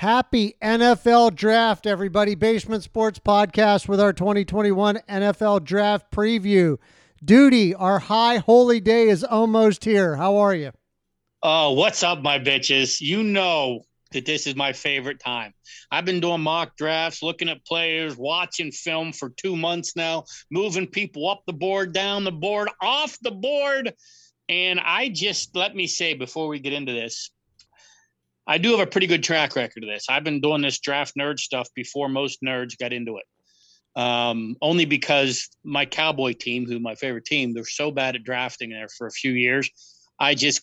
Happy NFL draft, everybody. Basement Sports Podcast with our 2021 NFL draft preview. Duty, our high holy day is almost here. How are you? Oh, what's up, my bitches? You know that this is my favorite time. I've been doing mock drafts, looking at players, watching film for two months now, moving people up the board, down the board, off the board. And I just, let me say before we get into this, I do have a pretty good track record of this. I've been doing this draft nerd stuff before most nerds got into it. Um, only because my cowboy team, who my favorite team, they're so bad at drafting there for a few years. I just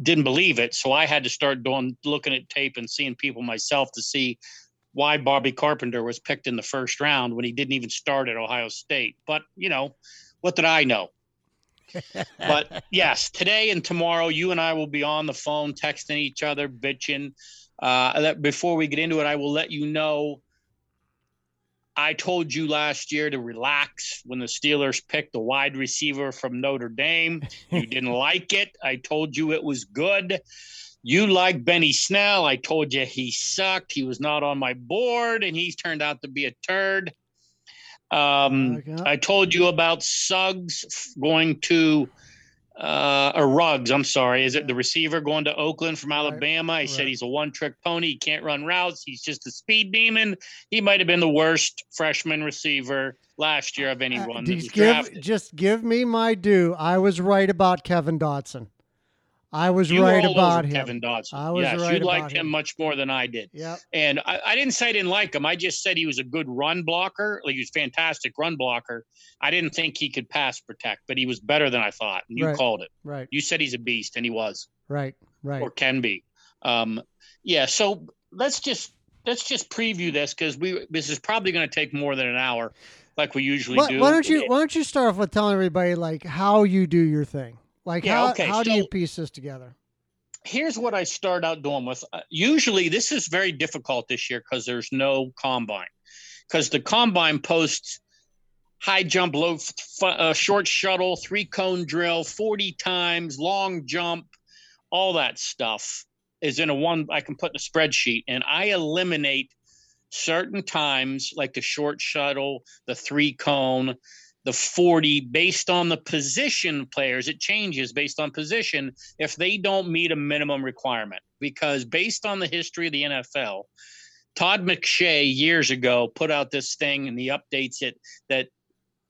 didn't believe it. So I had to start doing looking at tape and seeing people myself to see why Bobby Carpenter was picked in the first round when he didn't even start at Ohio State. But you know, what did I know? But yes, today and tomorrow, you and I will be on the phone, texting each other, bitching. Uh, that before we get into it, I will let you know. I told you last year to relax when the Steelers picked the wide receiver from Notre Dame. You didn't like it. I told you it was good. You like Benny Snell. I told you he sucked. He was not on my board, and he's turned out to be a turd. Um, I told you about Suggs going to uh, or Ruggs. I'm sorry. Is it the receiver going to Oakland from Alabama? He right. said he's a one trick pony. He can't run routes. He's just a speed demon. He might have been the worst freshman receiver last year of anyone. Uh, give, just give me my due. I was right about Kevin Dotson. I was you right about him. Kevin Dotson. I was yes, right you liked him, him, much more than I did. Yeah. And I, I, didn't say I didn't like him. I just said he was a good run blocker. Like he was fantastic run blocker. I didn't think he could pass protect, but he was better than I thought. And you right. called it. Right. You said he's a beast, and he was. Right. Right. Or can be. Um, yeah. So let's just let's just preview this because we this is probably going to take more than an hour, like we usually why, do. Why don't you Why don't you start off with telling everybody like how you do your thing? Like yeah, how okay. how so, do you piece this together? here's what I start out doing with. Uh, usually, this is very difficult this year because there's no combine. Because the combine posts high jump, low, uh, short shuttle, three cone drill, 40 times, long jump, all that stuff is in a one I can put in a spreadsheet and I eliminate certain times like the short shuttle, the three cone, the 40 based on the position players it changes based on position if they don't meet a minimum requirement. Because based on the history of the NFL Todd McShay years ago put out this thing and he updates it that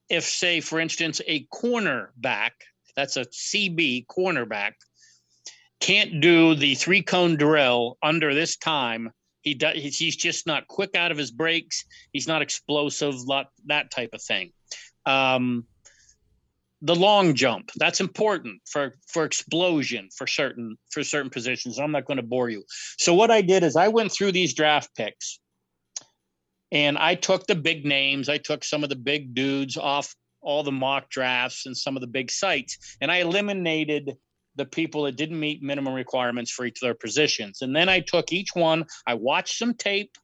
if say for instance a cornerback that's a CB cornerback can't do the three cone drill under this time he does he's just not quick out of his breaks he's not explosive lot that type of thing um, the long jump that's important for for explosion for certain for certain positions. I'm not going to bore you. So what i did is i went through these draft picks and i took the big names. I took some of the big dudes off all the mock drafts and some of the big sites and i eliminated the people that didn't meet minimum requirements for each of their positions. And then i took each one i watched some tape.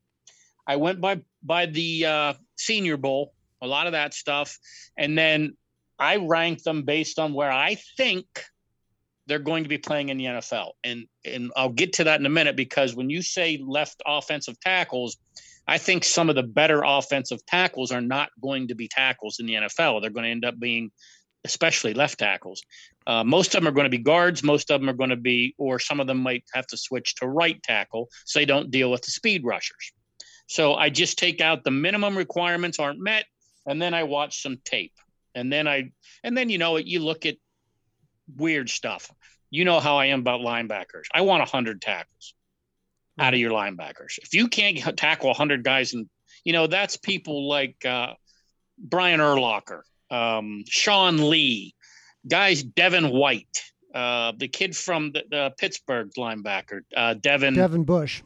I went by by the uh, senior bowl a lot of that stuff. And then I rank them based on where I think they're going to be playing in the NFL. And and I'll get to that in a minute because when you say left offensive tackles, I think some of the better offensive tackles are not going to be tackles in the NFL. They're going to end up being especially left tackles. Uh, most of them are going to be guards. Most of them are going to be, or some of them might have to switch to right tackle so they don't deal with the speed rushers. So I just take out the minimum requirements aren't met and then I watch some tape, and then I and then you know you look at weird stuff. You know how I am about linebackers. I want hundred tackles out of your linebackers. If you can't tackle hundred guys, and you know that's people like uh, Brian Urlacher, um, Sean Lee, guys, Devin White, uh, the kid from the, the Pittsburgh linebacker, uh, Devin Devin Bush.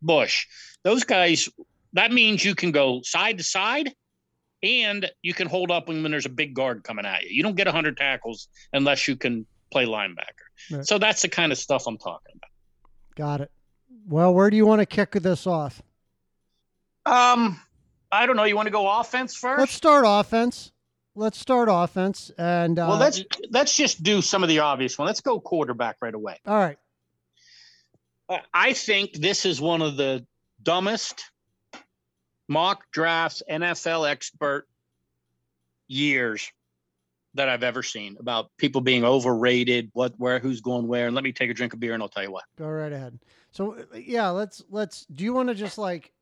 Bush. Those guys. That means you can go side to side and you can hold up when, when there's a big guard coming at you. You don't get 100 tackles unless you can play linebacker. Right. So that's the kind of stuff I'm talking about. Got it. Well, where do you want to kick this off? Um, I don't know. You want to go offense first? Let's start offense. Let's start offense, and uh, well, let's let's just do some of the obvious one. Let's go quarterback right away. All right. I think this is one of the dumbest mock drafts NFL expert years that I've ever seen about people being overrated, what, where, who's going where. And let me take a drink of beer and I'll tell you what. Go right ahead. So yeah, let's let's. Do you want to just like,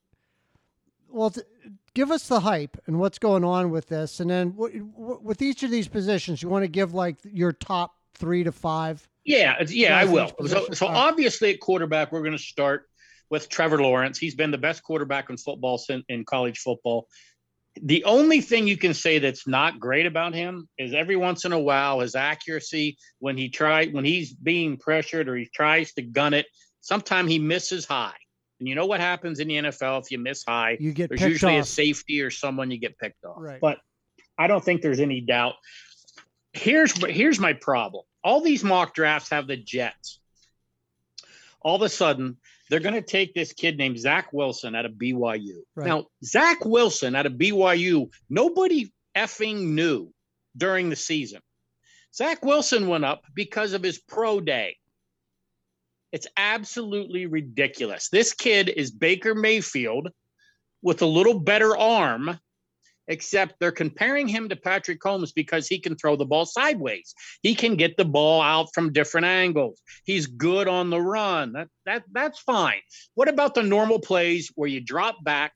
well, th- give us the hype and what's going on with this, and then w- w- with each of these positions, you want to give like your top three to five. Yeah, yeah, I will. So, so obviously at quarterback, we're going to start with Trevor Lawrence. He's been the best quarterback in football in college football. The only thing you can say that's not great about him is every once in a while his accuracy when he try when he's being pressured or he tries to gun it, sometimes he misses high. And you know what happens in the NFL if you miss high? You get there's usually off. a safety or someone you get picked off. Right. But I don't think there's any doubt. Here's here's my problem. All these mock drafts have the Jets. All of a sudden, they're going to take this kid named Zach Wilson out of BYU. Right. Now, Zach Wilson out of BYU, nobody effing knew during the season. Zach Wilson went up because of his pro day. It's absolutely ridiculous. This kid is Baker Mayfield with a little better arm except they're comparing him to Patrick Mahomes because he can throw the ball sideways. He can get the ball out from different angles. He's good on the run. That that that's fine. What about the normal plays where you drop back,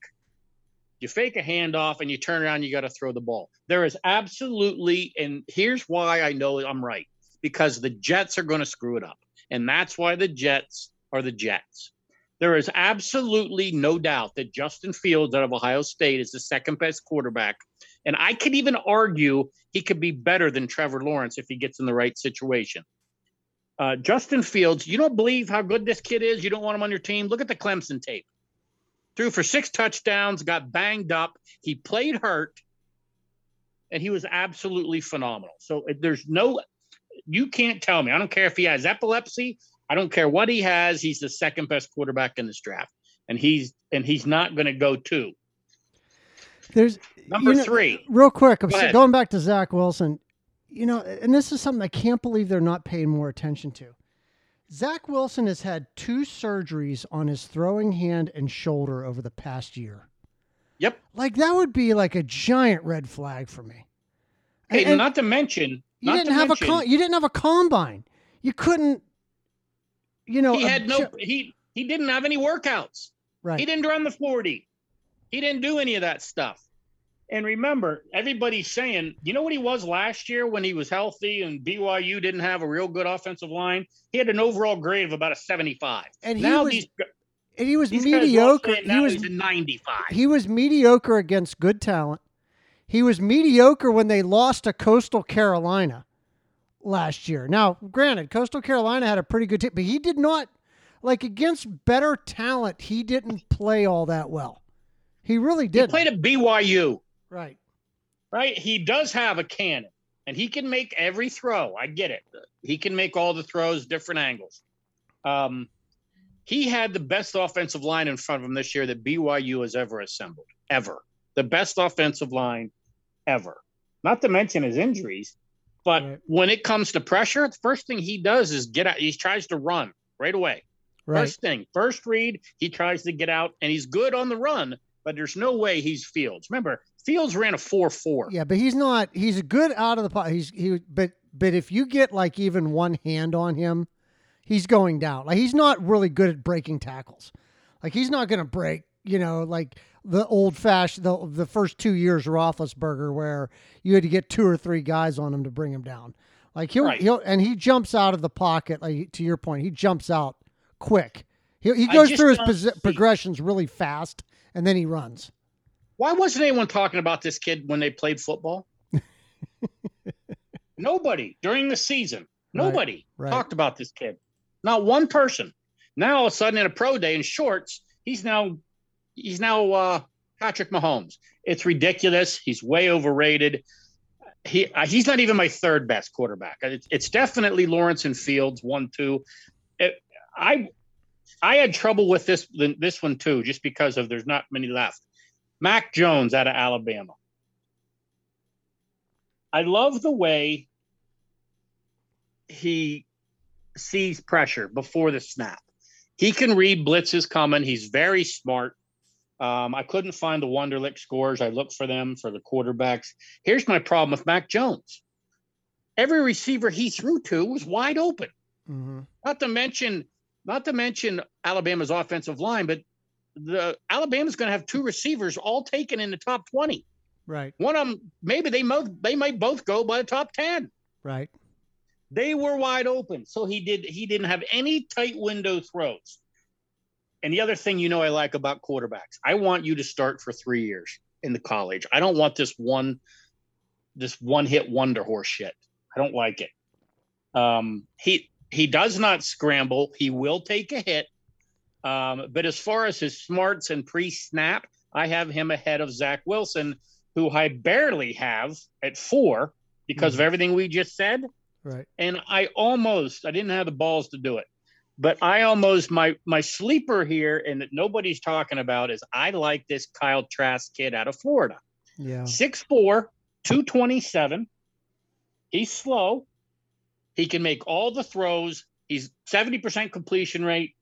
you fake a handoff, and you turn around, you got to throw the ball? There is absolutely, and here's why I know I'm right because the Jets are going to screw it up. And that's why the Jets are the Jets. There is absolutely no doubt that Justin Fields out of Ohio State is the second best quarterback. And I could even argue he could be better than Trevor Lawrence if he gets in the right situation. Uh, Justin Fields, you don't believe how good this kid is. You don't want him on your team. Look at the Clemson tape. Threw for six touchdowns, got banged up. He played hurt, and he was absolutely phenomenal. So there's no, you can't tell me. I don't care if he has epilepsy. I don't care what he has. He's the second best quarterback in this draft, and he's and he's not going to go two. There's number you know, three. Real quick, Go going back to Zach Wilson. You know, and this is something I can't believe they're not paying more attention to. Zach Wilson has had two surgeries on his throwing hand and shoulder over the past year. Yep. Like that would be like a giant red flag for me. Hey, and, not to mention, you didn't have mention, a con- you didn't have a combine. You couldn't you know, he had no he he didn't have any workouts. Right. He didn't run the 40. He didn't do any of that stuff. And remember, everybody's saying, you know what he was last year when he was healthy and BYU didn't have a real good offensive line? He had an overall grade of about a 75. And he now was, these, and he was mediocre. He was 95. He was mediocre against good talent. He was mediocre when they lost to Coastal Carolina last year. Now, granted, Coastal Carolina had a pretty good team, but he did not like against better talent. He didn't play all that well. He really did. He played at BYU. Right. Right. He does have a cannon, and he can make every throw. I get it. He can make all the throws, different angles. Um, he had the best offensive line in front of him this year that BYU has ever assembled, ever. The best offensive line ever. Not to mention his injuries. But right. when it comes to pressure, the first thing he does is get out. He tries to run right away. Right. First thing, first read, he tries to get out, and he's good on the run. But there's no way he's Fields. Remember, Fields ran a four four. Yeah, but he's not. He's a good out of the pot. He's he. But but if you get like even one hand on him, he's going down. Like he's not really good at breaking tackles. Like he's not going to break. You know, like the old fashioned the the first two years Roethlisberger, where you had to get two or three guys on him to bring him down. Like he'll right. he'll and he jumps out of the pocket. Like to your point, he jumps out quick. He he goes through his progressions really fast, and then he runs. Why wasn't anyone talking about this kid when they played football? nobody during the season. Nobody right, right. talked about this kid. Not one person. Now all of a sudden in a pro day in shorts, he's now he's now uh, Patrick Mahomes. It's ridiculous. He's way overrated. He uh, he's not even my third best quarterback. It's, it's definitely Lawrence and Fields one two. It, I I had trouble with this this one too, just because of there's not many left. Mac Jones out of Alabama. I love the way he sees pressure before the snap He can read blitzes coming. He's very smart. Um, I couldn't find the Wonderlic scores. I looked for them for the quarterbacks. Here's my problem with Mac Jones. Every receiver he threw to was wide open. Mm-hmm. Not to mention, not to mention Alabama's offensive line, but the Alabama's going to have two receivers all taken in the top twenty. Right. One of them, maybe they mo- they might both go by the top ten. Right. They were wide open, so he did. He didn't have any tight window throws. And the other thing you know I like about quarterbacks, I want you to start for three years in the college. I don't want this one, this one hit wonder horse shit. I don't like it. Um, he he does not scramble. He will take a hit. Um, but as far as his smarts and pre-snap, I have him ahead of Zach Wilson, who I barely have at four because of everything we just said. Right. And I almost I didn't have the balls to do it. But I almost my my sleeper here and that nobody's talking about is I like this Kyle Trask kid out of Florida. Yeah. 6'4, 227. He's slow. He can make all the throws. He's 70% completion rate.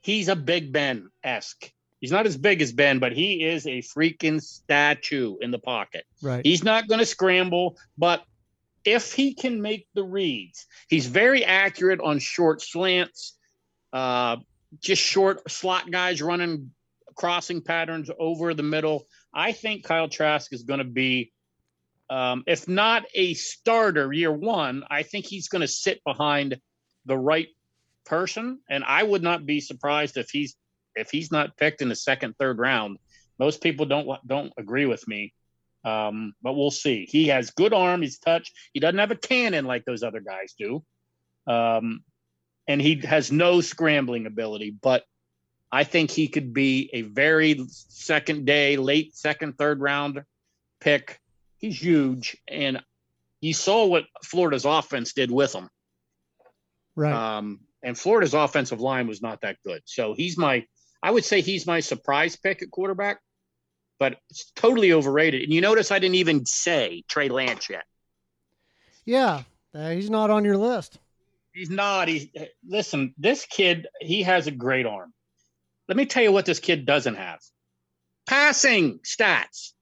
He's a Big Ben esque. He's not as big as Ben, but he is a freaking statue in the pocket. Right. He's not going to scramble, but if he can make the reads, he's very accurate on short slants, uh, just short slot guys running crossing patterns over the middle. I think Kyle Trask is going to be, um, if not a starter year one, I think he's going to sit behind the right person, and I would not be surprised if he's if he's not picked in the second, third round. Most people don't don't agree with me, um, but we'll see. He has good arm. He's touch. He doesn't have a cannon like those other guys do, um, and he has no scrambling ability. But I think he could be a very second day, late second, third round pick. He's huge, and you saw what Florida's offense did with him. Right. Um, and Florida's offensive line was not that good. So he's my, I would say he's my surprise pick at quarterback, but it's totally overrated. And you notice I didn't even say Trey Lance yet. yeah. Uh, he's not on your list. He's not. He's listen. This kid, he has a great arm. Let me tell you what this kid doesn't have: passing stats.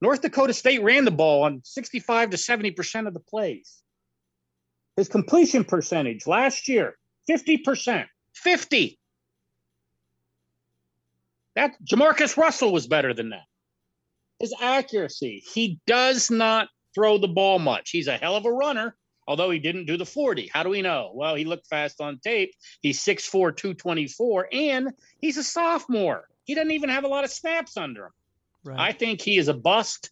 North Dakota State ran the ball on 65 to 70 percent of the plays. His completion percentage last year 50%. 50. That Jamarcus Russell was better than that. His accuracy, he does not throw the ball much. He's a hell of a runner, although he didn't do the 40. How do we know? Well, he looked fast on tape. He's 6'4, 224, and he's a sophomore. He doesn't even have a lot of snaps under him. Right. I think he is a bust.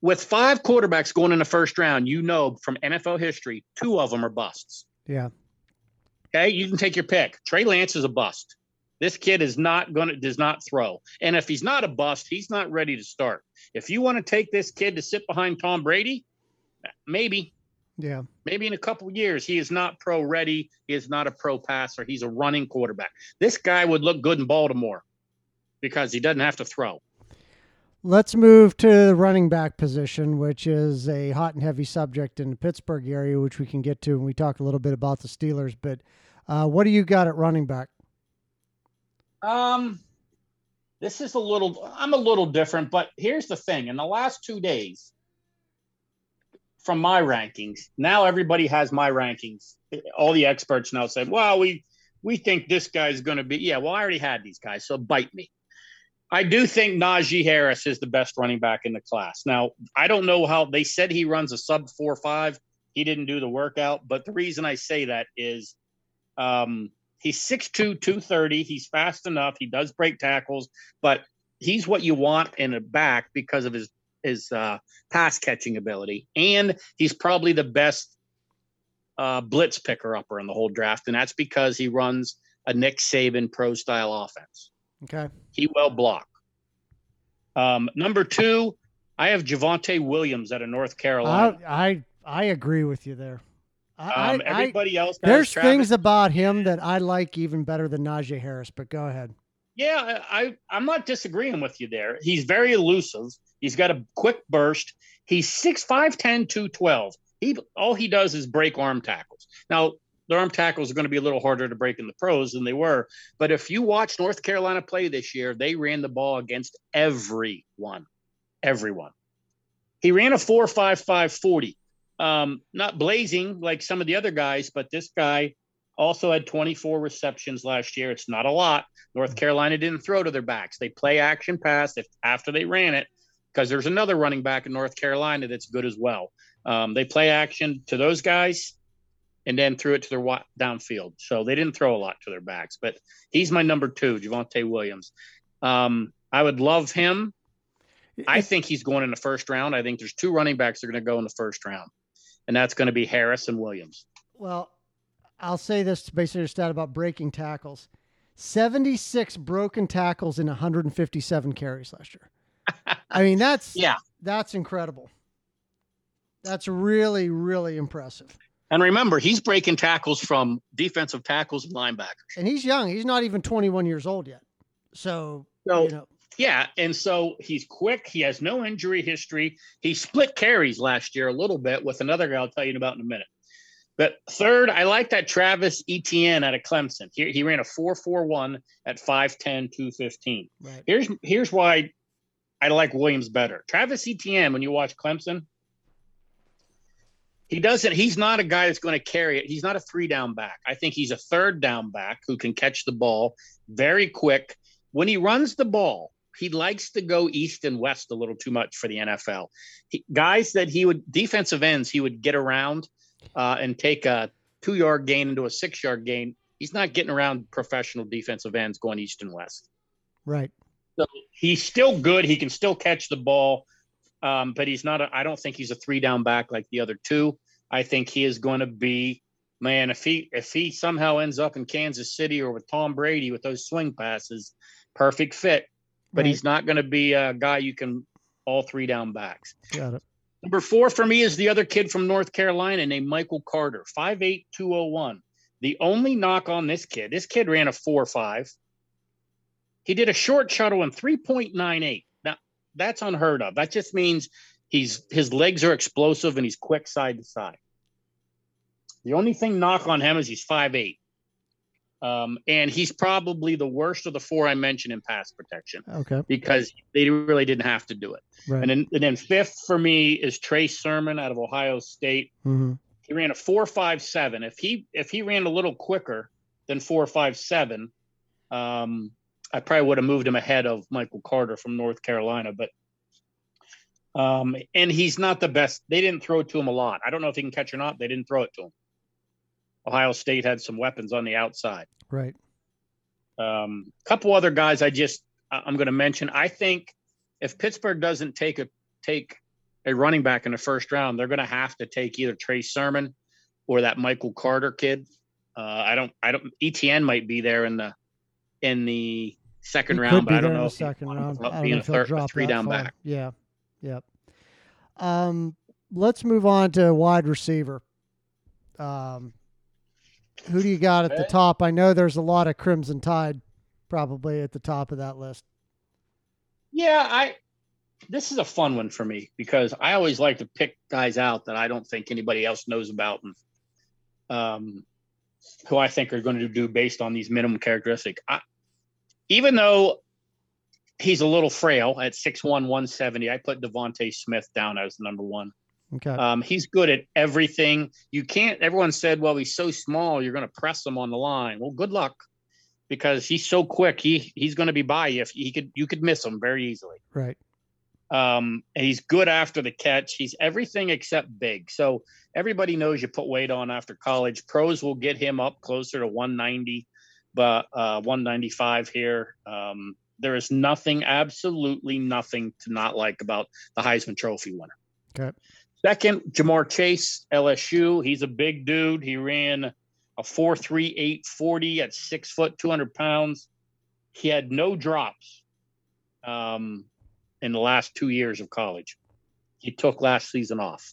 With five quarterbacks going in the first round, you know from NFL history, two of them are busts. yeah. Okay, you can take your pick. Trey Lance is a bust. This kid is not going to does not throw. And if he's not a bust, he's not ready to start. If you want to take this kid to sit behind Tom Brady, maybe, Yeah. maybe in a couple of years, he is not pro ready. He is not a pro passer. He's a running quarterback. This guy would look good in Baltimore because he doesn't have to throw. Let's move to the running back position, which is a hot and heavy subject in the Pittsburgh area, which we can get to when we talk a little bit about the Steelers. But uh, what do you got at running back? Um, this is a little. I'm a little different, but here's the thing: in the last two days, from my rankings, now everybody has my rankings. All the experts now said, "Well, we we think this guy's going to be." Yeah, well, I already had these guys, so bite me. I do think Najee Harris is the best running back in the class. Now, I don't know how they said he runs a sub four five. He didn't do the workout, but the reason I say that is um, he's 6'2, 230. He's fast enough. He does break tackles, but he's what you want in a back because of his his uh, pass catching ability, and he's probably the best uh, blitz picker upper in the whole draft, and that's because he runs a Nick Saban pro style offense. Okay. He will block. Um, number two, I have Javonte Williams out of North Carolina. I, I I agree with you there. I, um, I, I, everybody else there's Travis- things about him that I like even better than Najee Harris, but go ahead. Yeah, I I'm not disagreeing with you there. He's very elusive. He's got a quick burst. He's 6'5", 10, 212. He all he does is break arm tackles. Now, the arm tackles are going to be a little harder to break in the pros than they were. But if you watch North Carolina play this year, they ran the ball against everyone, everyone. He ran a four five five forty, um, not blazing like some of the other guys, but this guy also had 24 receptions last year. It's not a lot. North Carolina didn't throw to their backs. They play action pass if after they ran it because there's another running back in North Carolina that's good as well. Um, they play action to those guys and then threw it to their downfield. So they didn't throw a lot to their backs, but he's my number two, Javonte Williams. Um, I would love him. I think he's going in the first round. I think there's two running backs that are going to go in the first round, and that's going to be Harris and Williams. Well, I'll say this basically a stat about breaking tackles 76 broken tackles in 157 carries last year. I mean, that's yeah, that's incredible. That's really, really impressive. And remember, he's breaking tackles from defensive tackles and linebackers. And he's young. He's not even 21 years old yet. So, so you know. yeah. And so he's quick. He has no injury history. He split carries last year a little bit with another guy I'll tell you about in a minute. But third, I like that Travis Etienne out of Clemson. He, he ran a 4.41 at 5'10, 215. Right. Here's here's why I like Williams better. Travis Etienne, when you watch Clemson, he doesn't, he's not a guy that's going to carry it. He's not a three down back. I think he's a third down back who can catch the ball very quick. When he runs the ball, he likes to go east and west a little too much for the NFL. He, guys that he would defensive ends, he would get around uh, and take a two yard gain into a six yard gain. He's not getting around professional defensive ends going east and west. Right. So he's still good. He can still catch the ball, um, but he's not. A, I don't think he's a three down back like the other two. I think he is going to be man. If he if he somehow ends up in Kansas City or with Tom Brady with those swing passes, perfect fit. But right. he's not going to be a guy you can all three down backs. Got it. Number four for me is the other kid from North Carolina named Michael Carter, 5'8, 201. The only knock on this kid, this kid ran a 4 5. He did a short shuttle in 3.98. Now, that's unheard of. That just means he's his legs are explosive and he's quick side to side. The only thing knock on him is he's 5'8. Um, and he's probably the worst of the four I mentioned in pass protection. Okay. Because they really didn't have to do it. Right. And then and then fifth for me is Trey Sermon out of Ohio State. Mm-hmm. He ran a four five seven. If he if he ran a little quicker than four five seven, um, I probably would have moved him ahead of Michael Carter from North Carolina, but um, and he's not the best. They didn't throw it to him a lot. I don't know if he can catch or not. They didn't throw it to him. Ohio State had some weapons on the outside. Right. A um, couple other guys I just I'm going to mention. I think if Pittsburgh doesn't take a take a running back in the first round, they're going to have to take either Trey Sermon or that Michael Carter kid. Uh, I don't I don't Etienne might be there in the in the second he round, but I don't know if second round. I don't being a, third, a three down far. back. Yeah. Yep. Um, let's move on to wide receiver. Um, who do you got at the top? I know there's a lot of Crimson Tide probably at the top of that list. Yeah, I this is a fun one for me because I always like to pick guys out that I don't think anybody else knows about and um, who I think are going to do based on these minimum characteristics. I, even though he's a little frail at 6'1", 170, I put DeVonta Smith down as number one. Okay. Um, he's good at everything. You can't. Everyone said, "Well, he's so small, you're going to press him on the line." Well, good luck, because he's so quick. He he's going to be by you. If he could, you could miss him very easily. Right. Um, he's good after the catch. He's everything except big. So everybody knows you put weight on after college. Pros will get him up closer to 190, but uh, 195 here. Um, there is nothing, absolutely nothing to not like about the Heisman Trophy winner. Okay. Second, Ja'Marr Chase, LSU. He's a big dude. He ran a 4.3840 at six foot, 200 pounds. He had no drops um, in the last two years of college. He took last season off.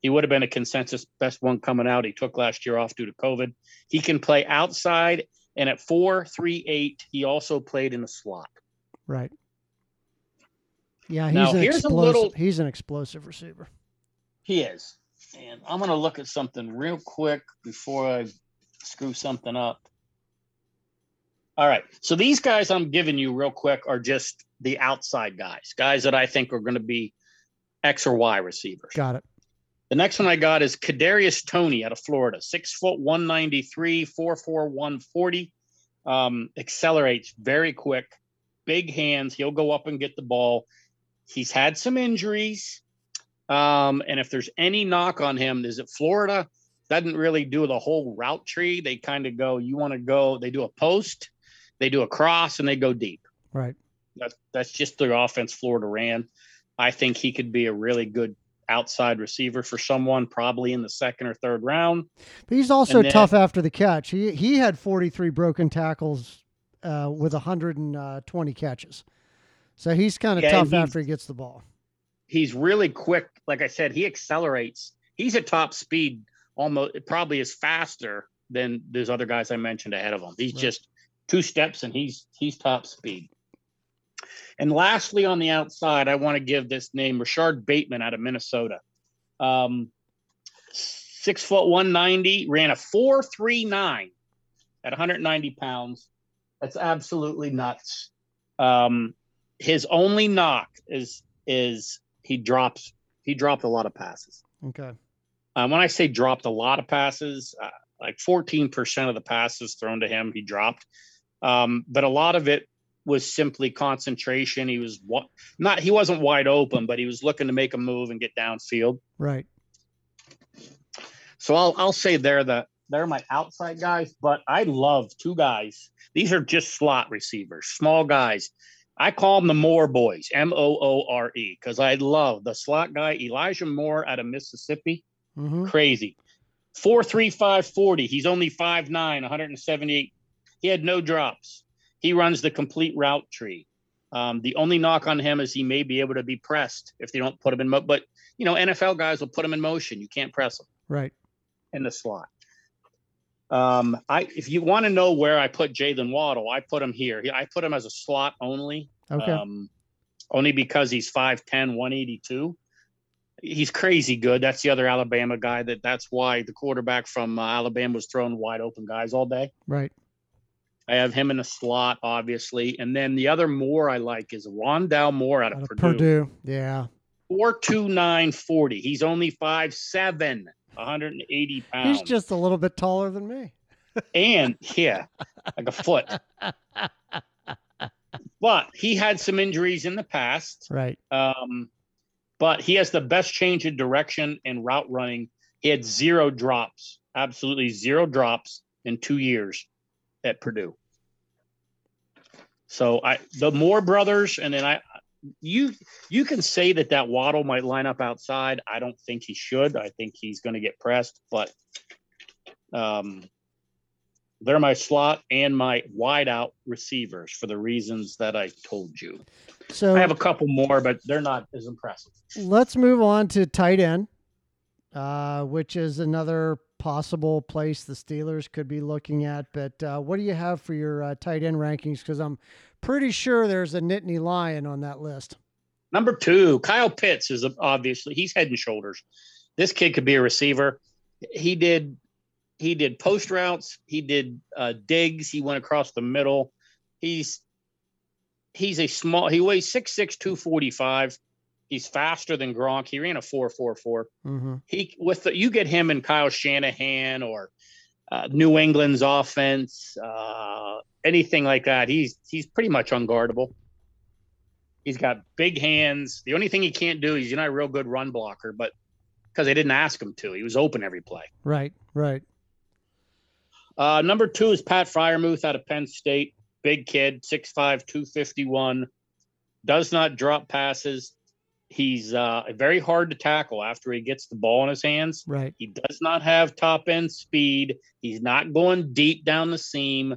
He would have been a consensus best one coming out. He took last year off due to COVID. He can play outside, and at 4.38, he also played in the slot. Right. Yeah, he's Now, an here's a little- He's an explosive receiver. He is. And I'm going to look at something real quick before I screw something up. All right. So these guys I'm giving you real quick are just the outside guys, guys that I think are going to be X or Y receivers. Got it. The next one I got is Kadarius Toney out of Florida, six foot one ninety three, four four one forty. Um, accelerates very quick, big hands. He'll go up and get the ball. He's had some injuries, um, and if there's any knock on him, is it Florida doesn't really do the whole route tree. They kind of go, you want to go. They do a post, they do a cross, and they go deep. Right. That's that's just the offense Florida ran. I think he could be a really good outside receiver for someone probably in the second or third round. But he's also then, tough after the catch. He he had 43 broken tackles uh, with 120 catches. So he's kind of yeah, tough after he gets the ball. He's really quick. Like I said, he accelerates. He's at top speed almost probably is faster than those other guys I mentioned ahead of him. He's right. just two steps and he's he's top speed. And lastly, on the outside, I want to give this name Rashod Bateman out of Minnesota. Um, six foot 190, ran a 439 at 190 pounds. That's absolutely nuts. Um, his only knock is is he drops he dropped a lot of passes. Okay. Um, when I say dropped a lot of passes, uh, like 14% of the passes thrown to him, he dropped. Um, but a lot of it was simply concentration. He was not he wasn't wide open, but he was looking to make a move and get downfield. Right. So I'll I'll say they're the they're my outside guys, but I love two guys. These are just slot receivers, small guys. I call them the Moore boys, M O O R E, because I love the slot guy, Elijah Moore out of Mississippi. Mm-hmm. Crazy. 435 40. He's only 5'9, 178. He had no drops. He runs the complete route tree. Um, the only knock on him is he may be able to be pressed if they don't put him in. Mo- but you know, NFL guys will put him in motion. You can't press him right in the slot. Um, I if you want to know where I put Jaylen Waddle, I put him here. I put him as a slot only. Okay. Um, only because he's 5'10, 182. He's crazy good. That's the other Alabama guy. That that's why the quarterback from uh, Alabama was throwing wide open guys all day. Right. I have him in a slot, obviously. And then the other Moore I like is Rondale Moore out of, out of Purdue. Purdue, yeah. 42940. He's only 5'7, 180 pounds. He's just a little bit taller than me. and yeah, like a foot. but he had some injuries in the past. Right. Um, but he has the best change in direction and route running. He had zero drops, absolutely zero drops in two years at Purdue. So I the Moore brothers, and then I you you can say that that Waddle might line up outside. I don't think he should. I think he's going to get pressed, but um, they're my slot and my wide out receivers for the reasons that I told you. So I have a couple more, but they're not as impressive. Let's move on to tight end, uh, which is another possible place the Steelers could be looking at. But uh, what do you have for your uh, tight end rankings? Because I'm pretty sure there's a Nittany Lion on that list. Number two, Kyle Pitts is obviously he's head and shoulders. This kid could be a receiver. He did he did post routes. He did uh, digs. He went across the middle. He's he's a small. He weighs six six two forty five. He's faster than Gronk. He ran a four four four. Mm-hmm. He with the, you get him and Kyle Shanahan or uh, New England's offense, uh, anything like that. He's he's pretty much unguardable. He's got big hands. The only thing he can't do is he's not a real good run blocker, but because they didn't ask him to, he was open every play. Right, right. Uh, number two is Pat Freiermuth out of Penn State. Big kid, 6'5, 251. Does not drop passes. He's uh, very hard to tackle after he gets the ball in his hands. Right. He does not have top end speed. He's not going deep down the seam.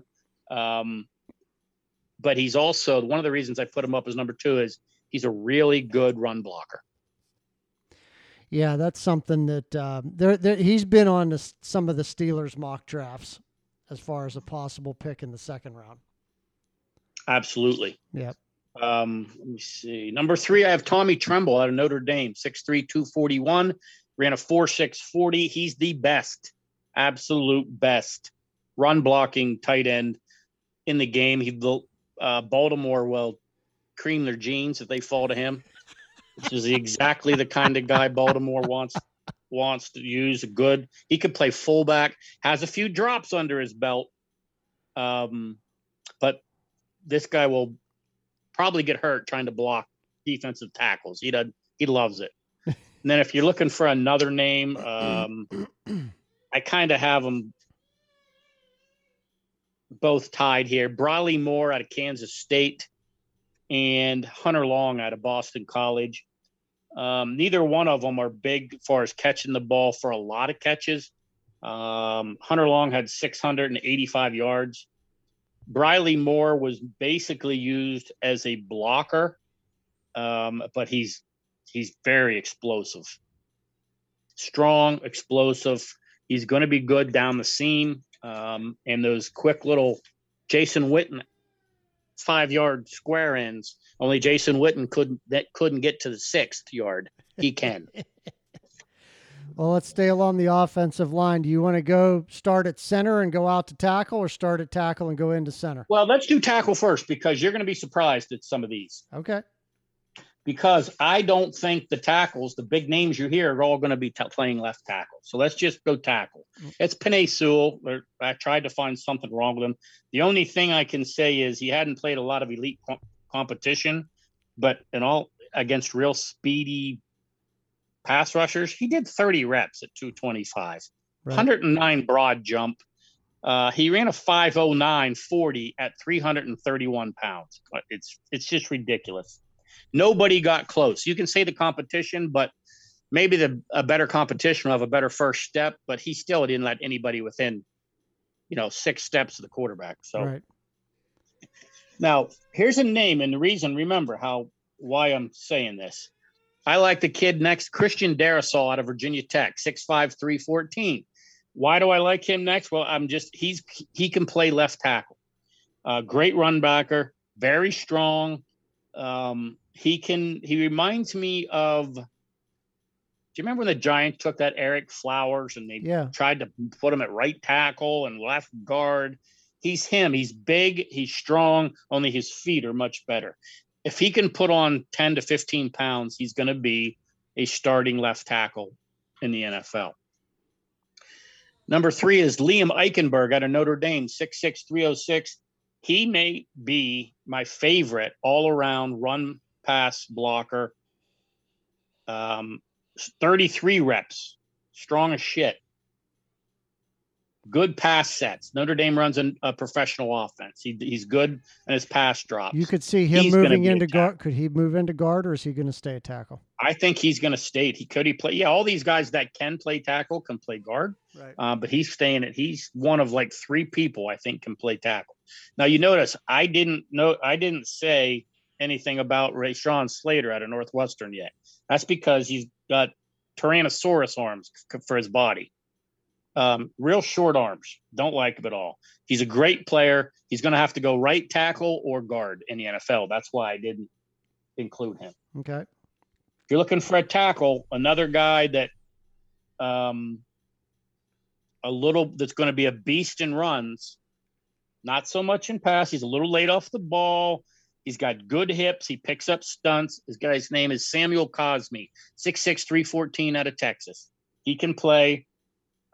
Um, but he's also one of the reasons I put him up as number two is he's a really good run blocker. Yeah, that's something that uh, there, there, he's been on the, some of the Steelers mock drafts as far as a possible pick in the second round. Absolutely. Yep. Um, let me see. Number three, I have Tommy Tremble out of Notre Dame, 6'3, 241. ran a 4.640. He's the best, absolute best run blocking tight end in the game. He uh, Baltimore will cream their jeans if they fall to him, which is exactly the kind of guy Baltimore wants wants to use. Good. He could play fullback. Has a few drops under his belt. Um, but this guy will probably get hurt trying to block defensive tackles. He does. He loves it. and then if you're looking for another name, um, I kind of have them both tied here. Briley Moore out of Kansas State and Hunter Long out of Boston College. Um, neither one of them are big as far as catching the ball for a lot of catches. Um, Hunter Long had 685 yards. Briley Moore was basically used as a blocker, um, but he's he's very explosive, strong, explosive. He's going to be good down the seam, um, and those quick little Jason Witten five yard square ends. Only Jason Witten couldn't that couldn't get to the sixth yard. He can. well, let's stay along the offensive line. Do you want to go start at center and go out to tackle, or start at tackle and go into center? Well, let's do tackle first because you're going to be surprised at some of these. Okay because I don't think the tackles, the big names you hear, are all going to be t- playing left tackle. So let's just go tackle. Mm. It's Penei Sewell. I tried to find something wrong with him. The only thing I can say is he hadn't played a lot of elite co- competition, but in all against real speedy pass rushers, he did 30 reps at 225, right. 109 broad jump. Uh, he ran a 509 40 at 331 pounds. It's it's just ridiculous. Nobody got close. You can say the competition, but maybe the a better competition will have a better first step, but he still didn't let anybody within, you know, six steps of the quarterback. So right. now here's a name, and the reason, remember how why I'm saying this. I like the kid next, Christian Darrisaw out of Virginia Tech, 6'5, 314. Why do I like him next? Well, I'm just he's he can play left tackle. Uh, great run backer, very strong. Um, he can he reminds me of do you remember when the Giants took that Ereck Flowers and they yeah. tried to put him at right tackle and left guard? He's him. He's big, he's strong, only his feet are much better. If he can put on 10 to 15 pounds, he's going to be a starting left tackle in the NFL. Number three is Liam Eichenberg out of Notre Dame, 6'6, 306. He may be my favorite all around run pass blocker. Um, 33 reps, strong as shit. Good pass sets. Notre Dame runs a, a professional offense. He, he's good in his pass drops. You could see him he's moving into guard. Could he move into guard, or is he going to stay a tackle? I think he's going to stay. He could he play? Yeah, all these guys that can play tackle can play guard. Right. Uh, but he's staying it. He's one of like three people I think can play tackle. Now you notice I didn't know I didn't say anything about Rashawn Slater out of Northwestern yet. That's because he's got Tyrannosaurus arms for his body. Um, real short arms. Don't like him at all. He's a great player. He's going to have to go right tackle or guard in the NFL. That's why I didn't include him. Okay. If you're looking for a tackle, another guy that um, a little that's going to be a beast in runs, not so much in pass. He's a little late off the ball. He's got good hips. He picks up stunts. His guy's name is Samuel Cosmi, 6'6, 314 out of Texas. He can play.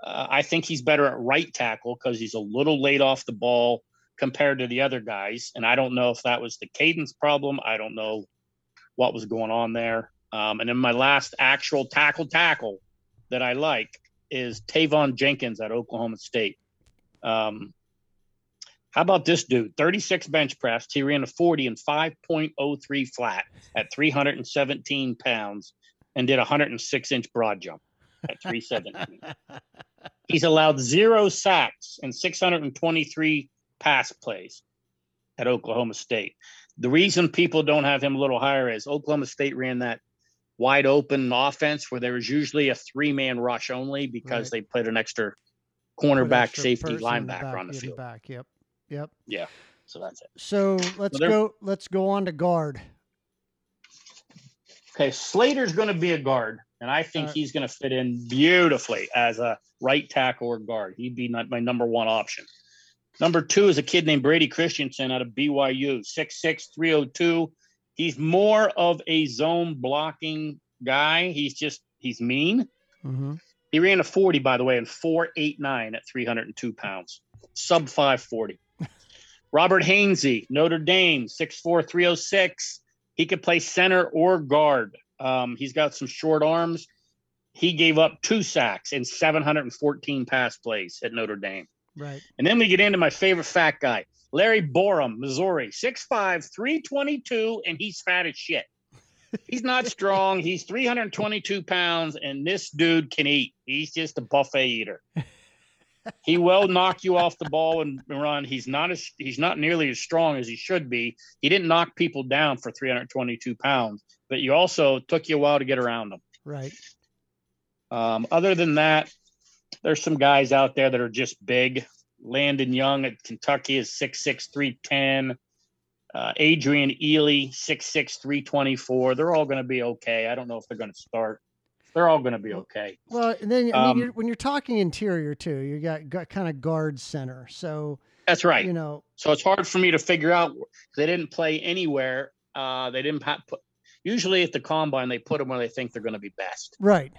Uh, I think he's better at right tackle because he's a little late off the ball compared to the other guys. And I don't know if that was the cadence problem. I don't know what was going on there. Um, and then my last actual tackle tackle that I like is Teven Jenkins at Oklahoma State. Um, how about this dude? 36 bench press. He ran a 40 and 5.03 flat at 317 pounds and did a 106 inch broad jump at 317. He's allowed zero sacks and 623 pass plays at Oklahoma State. The reason people don't have him a little higher is Oklahoma State ran that wide open offense where there was usually a three man rush only because right. they put an extra cornerback, extra safety, linebacker on the field. Back, yep. Yep. Yeah. So that's it. So let's so go. Let's go on to guard. Okay, Slater's going to be a guard. And I think Uh, he's going to fit in beautifully as a right tackle or guard. He'd be my number one option. Number two is a kid named Brady Christensen out of BYU, 6'6, 302. He's more of a zone blocking guy. He's just, he's mean. hmm He ran a 40, by the way, in 489 at 302 pounds, sub 540. Robert Hainsey, Notre Dame, 6'4, 306. He could play center or guard. Um, he's got some short arms. He gave up two sacks and 714 pass plays at Notre Dame. Right. And then we get into my favorite fat guy, Larry Borom, Missouri, 6'5, 322, and he's fat as shit. He's not strong. He's 322 pounds, and this dude can eat. He's just a buffet eater. He will knock you off the ball and run. He's not as he's not nearly as strong as he should be. He didn't knock people down for 322 pounds, but you also took you a while to get around them. Right. Um, other than that, there's some guys out there that are just big. Landon Young at Kentucky is 6'6, 310. Uh, Adrian Ealy, 6'6, 324. They're all going to be okay. I don't know if they're going to start. They're all going to be okay. Well, and then I mean, Um, you're, when you're talking interior too, you got, got kind of guard center. So That's right. you know, So it's hard for me to figure out. They didn't play anywhere. Uh, they didn't put. Usually at the combine, they put them where they think they're going to be best. right,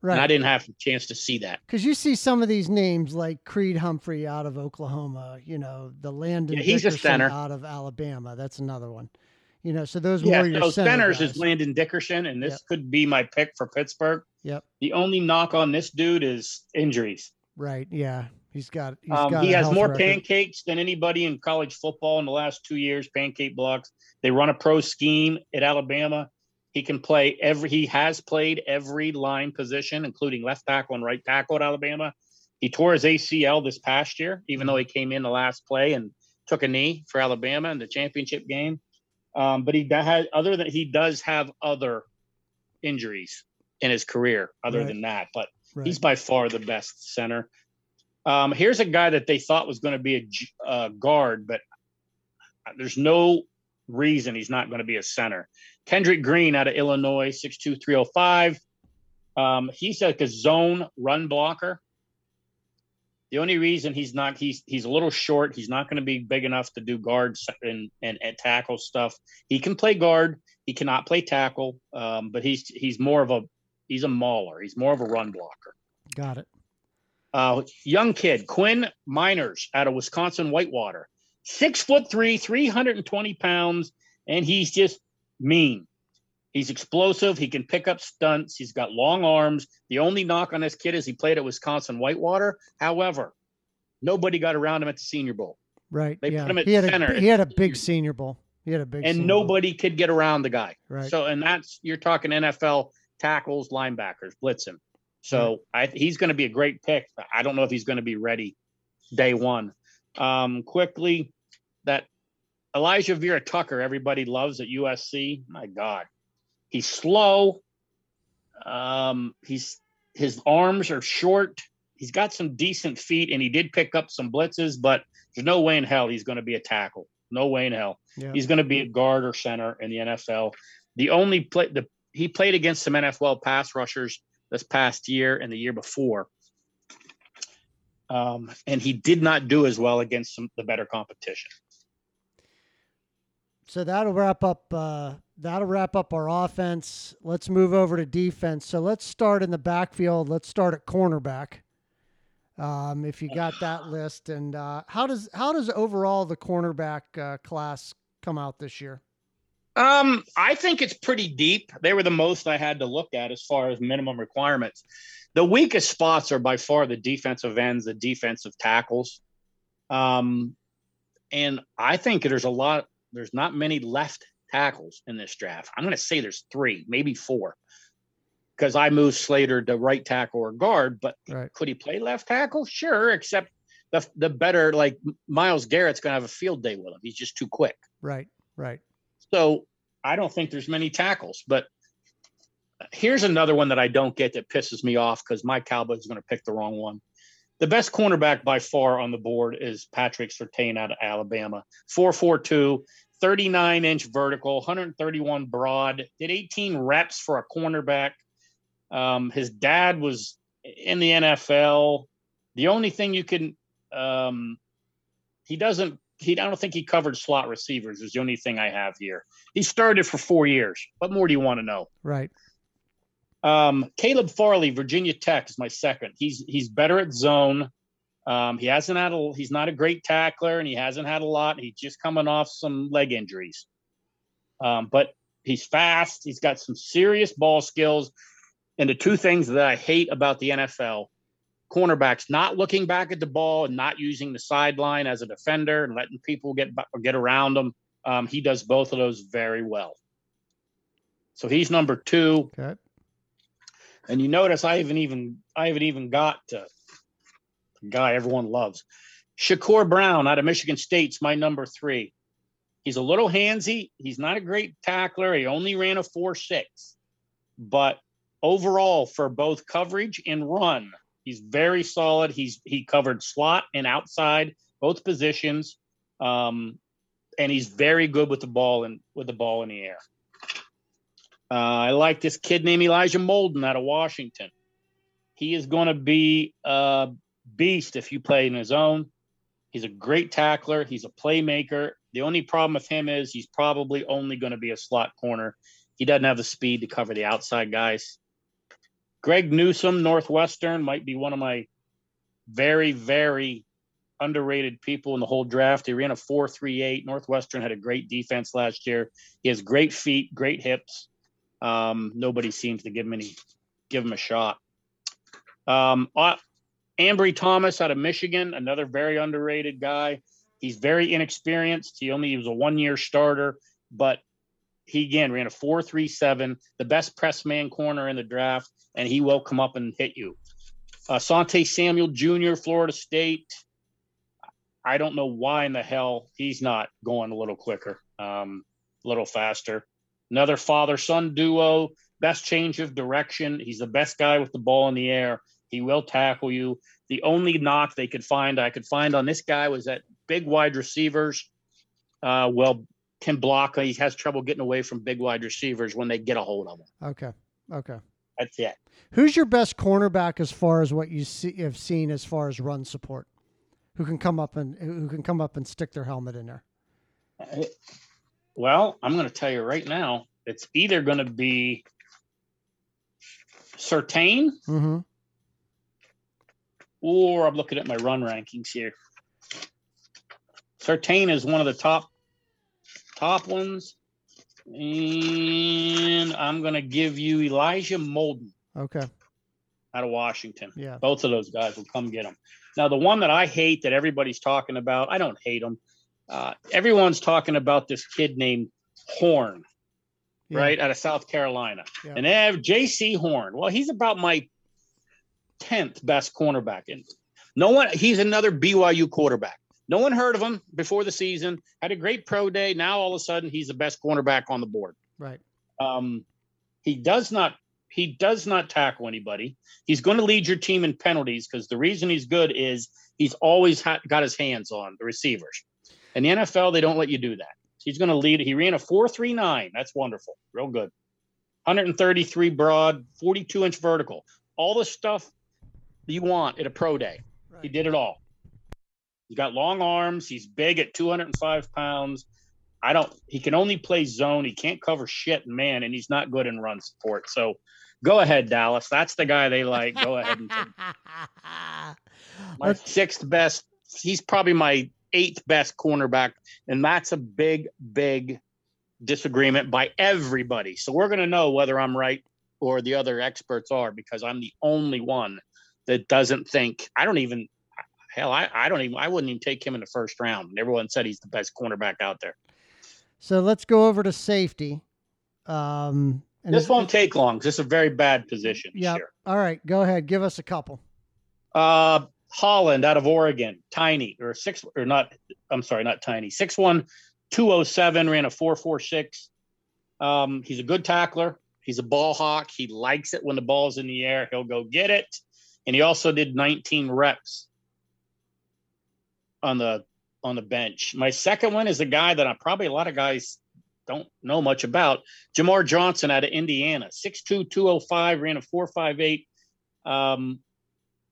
Right. And I didn't have a chance to see that. Because you see some of these names like Creed Humphrey out of Oklahoma, you know, the Landon Yeah, he's a center. out of Alabama. That's another one. You know, so those Yeah, more your so center centers guys. is Landon Dickerson, and this Yep. could be my pick for Pittsburgh. Yep. The only knock on this dude is injuries. Right. Yeah. He's got. He's Um, got he has more record. pancakes than anybody in college football in the last two years. Pancake blocks. They run a pro scheme at Alabama. He can play every. He has played every line position, including left tackle and right tackle at Alabama. He tore his ACL this past year, even though he came in the last play and took a knee for Alabama in the championship game. Um, but he has other than he does have other injuries in his career, other Right. than that. But Right. He's by far the best center. Um, here's a guy that they thought was going to be a uh, guard, but there's no reason he's not going to be a center. Kendrick Green out of Illinois, 6'2, 305. Um, he's like a zone run blocker. The only reason he's not he's he's a little short. He's not going to be big enough to do guards and, and and tackle stuff. He can play guard. He cannot play tackle. Um, but he's he's more of a he's a mauler. He's more of a run blocker. got it. Uh, young kid, Quinn Meinerz out of Wisconsin Whitewater, six foot three, 320 pounds, and he's just mean. He's explosive. He can pick up stunts. He's got long arms. The only knock on this kid is he played at Wisconsin Whitewater. However, nobody got around him at the Senior Bowl, Right. They put him at he had center a he had a big Senior Bowl. He had a big. and Senior Bowl. nobody could get around the guy. Right. So, and that's you're talking NFL tackles, linebackers, blitz him. So I, he's going to be a great pick. I don't know if he's going to be ready day one. Um, quickly, that Alijah Vera-Tucker, everybody loves at USC. My God, he's slow. Um, he's his arms are short. He's got some decent feet, and he did pick up some blitzes, but there's no way in hell he's going to be a tackle. No way in hell yeah. he's going to be a guard or center in the NFL. The only play the he played against some NFL pass rushers this past year and the year before, um, and he did not do as well against some the better competition. So that'll wrap up. Uh, that'll wrap up our offense. Let's move over to defense. So let's start in the backfield. Let's start at cornerback. Um, if you got that list, and uh, how does how does overall the cornerback uh, class come out this year? Um, I think it's pretty deep. They were the most I had to look at as far as minimum requirements. The weakest spots are by far the defensive ends, the defensive tackles. Um, and I think there's a lot, there's not many left tackles in this draft. I'm going to say there's three, maybe four, because I moved Slater to right tackle or guard, but Right. could he play left tackle? Sure, except the, the better, like Myles Garrett's going to have a field day with him. He's just too quick. Right. Right. So I don't think there's many tackles. But here's another one that I don't get that pisses me off because my Cowboys are going to pick the wrong one. The best cornerback by far on the board is Patrick Surtain out of Alabama. 442, 39 inch vertical, 131 broad, did 18 reps for a cornerback. Um, his dad was in the NFL. The only thing you can, um, he doesn't. He I don't think he covered slot receivers. Is the only thing I have here. He started for four years. What more do you want to know? Right. Um, Caleb Farley, Virginia Tech, is my second. He's he's better at zone. Um, he hasn't had a he's not a great tackler, and he hasn't had a lot. He's just coming off some leg injuries. Um, but he's fast. He's got some serious ball skills. And the two things that I hate about the NFL cornerbacks not looking back at the ball and not using the sideline as a defender and letting people get get around him. Um, he does both of those very well. So he's number two. Okay. And you notice I haven't even I haven't even got to the guy everyone loves. Shakur Brown out of Michigan State's my number three. He's a little handsy. He's not a great tackler. He only ran a four six, but overall for both coverage and run, he's very solid. He's he covered slot and outside both positions, um, and he's very good with the ball and with the ball in the air. Uh, I like this kid named Elijah Molden out of Washington. He is going to be a beast if you play in his own. He's a great tackler. He's a playmaker. The only problem with him is he's probably only going to be a slot corner. He doesn't have the speed to cover the outside guys. Greg Newsome, Northwestern, might be one of my very, very underrated people in the whole draft. He ran a 4.38. Northwestern had a great defense last year. He has great feet, great hips. Um, nobody seems to give him any, give him a shot. Um, uh, Ambry Thomas out of Michigan, another very underrated guy. He's very inexperienced. He only was a one year starter, but he again ran a 4.37, the best press man corner in the draft, and he will come up and hit you. Uh, Sante Samuel Jr., Florida State. I don't know why in the hell he's not going a little quicker, um, a little faster. Another father son duo, best change of direction. He's the best guy with the ball in the air. He will tackle you. The only knock they could find, I could find on this guy was that big wide receivers, uh, well, can block. He has trouble getting away from big wide receivers when they get a hold of him. Okay. Okay. That's it. Who's your best cornerback as far as what you see have seen as far as run support? Who can come up and who can come up and stick their helmet in there? Well, I'm going to tell you right now, it's either going to be Surtain Mm-hmm. or I'm looking at my run rankings here. Surtain is one of the top top ones. And I'm going to give you Elijah Molden Okay. out of Washington. Yeah. Both of those guys will come get him. Now, the one that I hate that everybody's talking about, I don't hate him. Uh, everyone's talking about this kid named Horn, Yeah. right, out of South Carolina. Yeah. And they have Jaycee Horn. Well, he's about my 10th best cornerback. And no one, he's another BYU quarterback. No one heard of him before the season, had a great pro day. Now, all of a sudden, he's the best cornerback on the board. Right. Um, he does not he does not tackle anybody. He's going to lead your team in penalties because the reason he's good is he's always ha- got his hands on the receivers. In the NFL, they don't let you do that. He's going to lead. He ran a four three nine. That's wonderful, real good. 133 broad, 42 inch vertical. All the stuff you want at a pro day. Right. He did it all. He's got long arms. He's big at 205 pounds. I don't. He can only play zone. He can't cover shit, man, and he's not good in run support. So, go ahead, Dallas. That's the guy they like. Go ahead and my sixth best. He's probably my eighth best cornerback, and that's a big, big disagreement by everybody. So we're gonna know whether I'm right or the other experts are because I'm the only one that doesn't think. I don't even. Hell, I, I don't even. I wouldn't even take him in the first round. And everyone said he's the best cornerback out there. so let's go over to safety. Um, and This won't take long. This is a very bad position Yeah. All right, go ahead. Give us a couple. Uh, Holland out of Oregon, tiny or six or not. I'm sorry, not tiny. Six one, two oh seven. Ran a four four six. Um, he's a good tackler. He's a ball hawk. He likes it when the ball's in the air. He'll go get it. And he also did 19 reps on the on the bench. My second one is a guy that I probably a lot of guys don't know much about. Jamar Johnson out of Indiana, 6'2", 205, ran a 4.58. Um,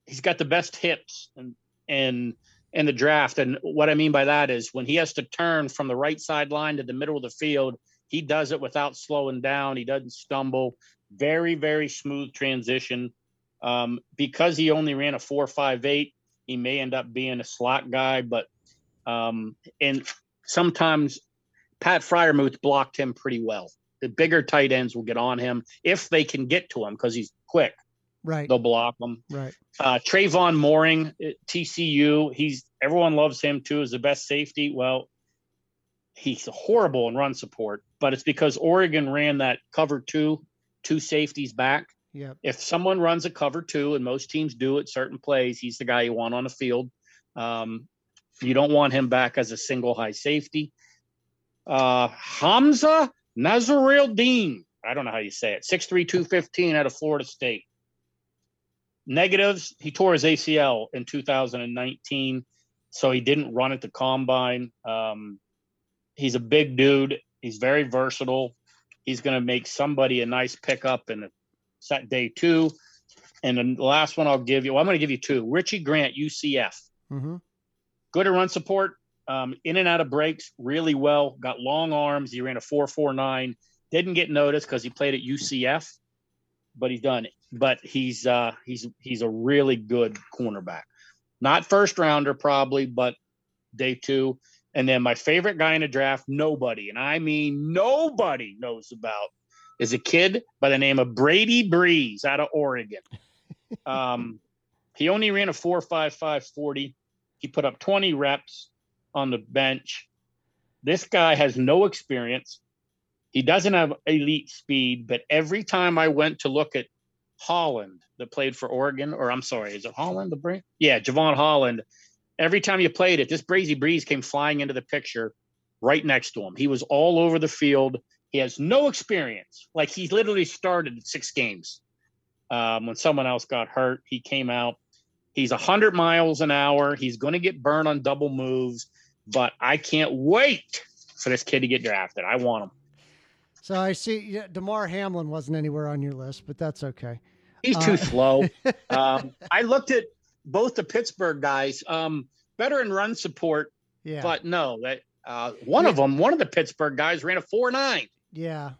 he's got the best hips and and in the draft. And what I mean by that is when he has to turn from the right sideline to the middle of the field, he does it without slowing down. He doesn't stumble. Very, very smooth transition. Um, because he only ran a four five eight, he may end up being a slot guy, but um, and sometimes Pat Freiermuth blocked him pretty well. The bigger tight ends will get on him if they can get to him because he's quick. Right. They'll block him. Right. Uh, Trevon Moehrig, TCU. He's everyone loves him too Is the best safety. Well, he's horrible in run support, but it's because Oregon ran that cover two, two safeties back. Yeah. If someone runs a cover two, and most teams do at certain plays, he's the guy you want on the field. Um, you don't want him back as a single high safety. Uh, Hamsah Nasirildeen. I don't know how you say it. 6'3, 215 out of Florida State. Negatives, he tore his ACL in 2019, so he didn't run at the combine. Um, he's a big dude. He's very versatile. He's going to make somebody a nice pickup in set day two. And the last one I'll give you, well, I'm going to give you two. Richie Grant, UCF. Mm-hmm. Good at run support, um, in and out of breaks really well. Got long arms. He ran a 4.49. Didn't get noticed because he played at UCF, but he's done it. But he's uh, he's he's a really good cornerback. Not first rounder probably, but day two. And then my favorite guy in the draft, nobody, and I mean nobody knows about, is a kid by the name of Brady Breeze out of Oregon. um, he only ran a four five five forty. He put up 20 reps on the bench. This guy has no experience. He doesn't have elite speed, but every time I went to look at Holland that played for Oregon, or I'm sorry, is it Holland the brain? Yeah, Jevon Holland. Every time you played it, this Brady Breeze came flying into the picture right next to him. He was all over the field. He has no experience. Like he literally started six games. Um, when someone else got hurt, he came out. He's 100 miles an hour. He's going to get burned on double moves, but I can't wait for this kid to get drafted. I want him. So I see yeah, Damar Hamlin wasn't anywhere on your list, but that's okay. He's too uh, slow. Um, I looked at both the Pittsburgh guys, um, better in run support, yeah. but no, that uh, one yeah. of them, one of the Pittsburgh guys ran a four nine. Yeah.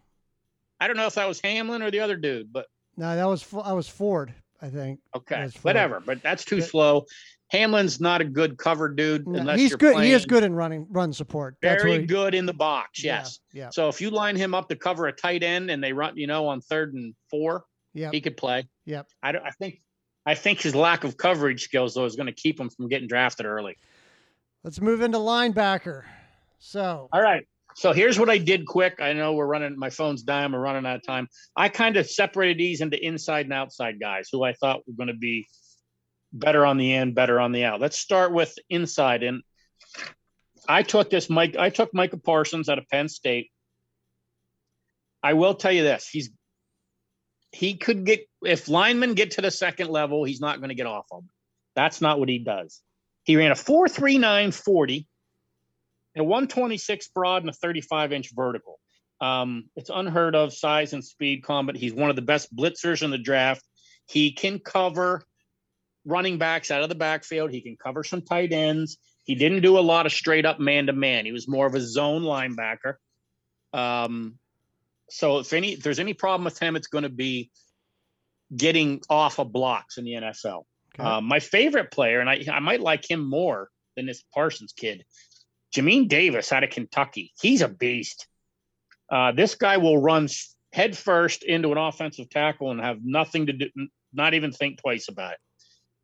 I don't know if that was Hamlin or the other dude, but no, that was I was Ford, I think. Okay, whatever, but that's too but, slow. Hamlin's not a good cover dude no, he's good. He is good in running run support. That's very he, good in the box. Yes. Yeah, yeah. So if you line him up to cover a tight end and they run, you know, on third and four, yeah, he could play. Yep. I don't. I think. I think his lack of coverage skills though is going to keep him from getting drafted early. Let's move into linebacker. So. All right. So here's what I did quick. I know we're running. My phone's dying. We're running out of time. I kind of separated these into inside and outside guys who I thought were going to be better on the end, better on the out. Let's start with inside. And I took this Mike, I took Micah Parsons out of Penn State. I will tell you this. He's he could get if linemen get to the second level, he's not going to get off of them. That's not what he does. He ran a 439 40 and a 126 broad and a 35 inch vertical. Um, it's unheard of size and speed combat. He's one of the best blitzers in the draft. He can cover running backs out of the backfield. He can cover some tight ends. He didn't do a lot of straight up man to man. He was more of a zone linebacker. Um, so if any, if there's any problem with him, it's going to be getting off of blocks in the NFL. Okay. Uh, my favorite player, and I, I might like him more than this Parsons kid, Jamin Davis out of Kentucky. He's a beast. Uh, this guy will run head first into an offensive tackle and have nothing to do, not even think twice about it.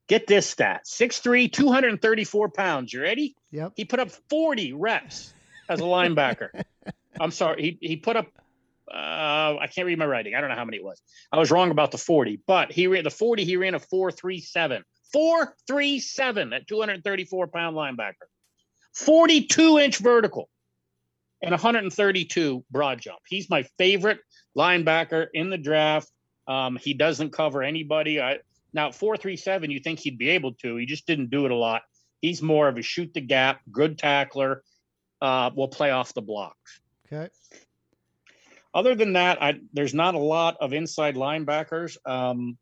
Get this stat 6'3, 234 pounds. You ready? Yep. He put up 40 reps as a linebacker. I'm sorry. He, he put up, uh, I can't read my writing. I don't know how many it was. I was wrong about the 40, but he ran the 40, he ran a 437. 437 at 234 pound linebacker. 42 inch vertical and 132 broad jump. He's my favorite linebacker in the draft. Um, he doesn't cover anybody. I, now, 437, you think he'd be able to. He just didn't do it a lot. He's more of a shoot the gap, good tackler, uh, will play off the blocks. Okay. Other than that, I, there's not a lot of inside linebackers. Um,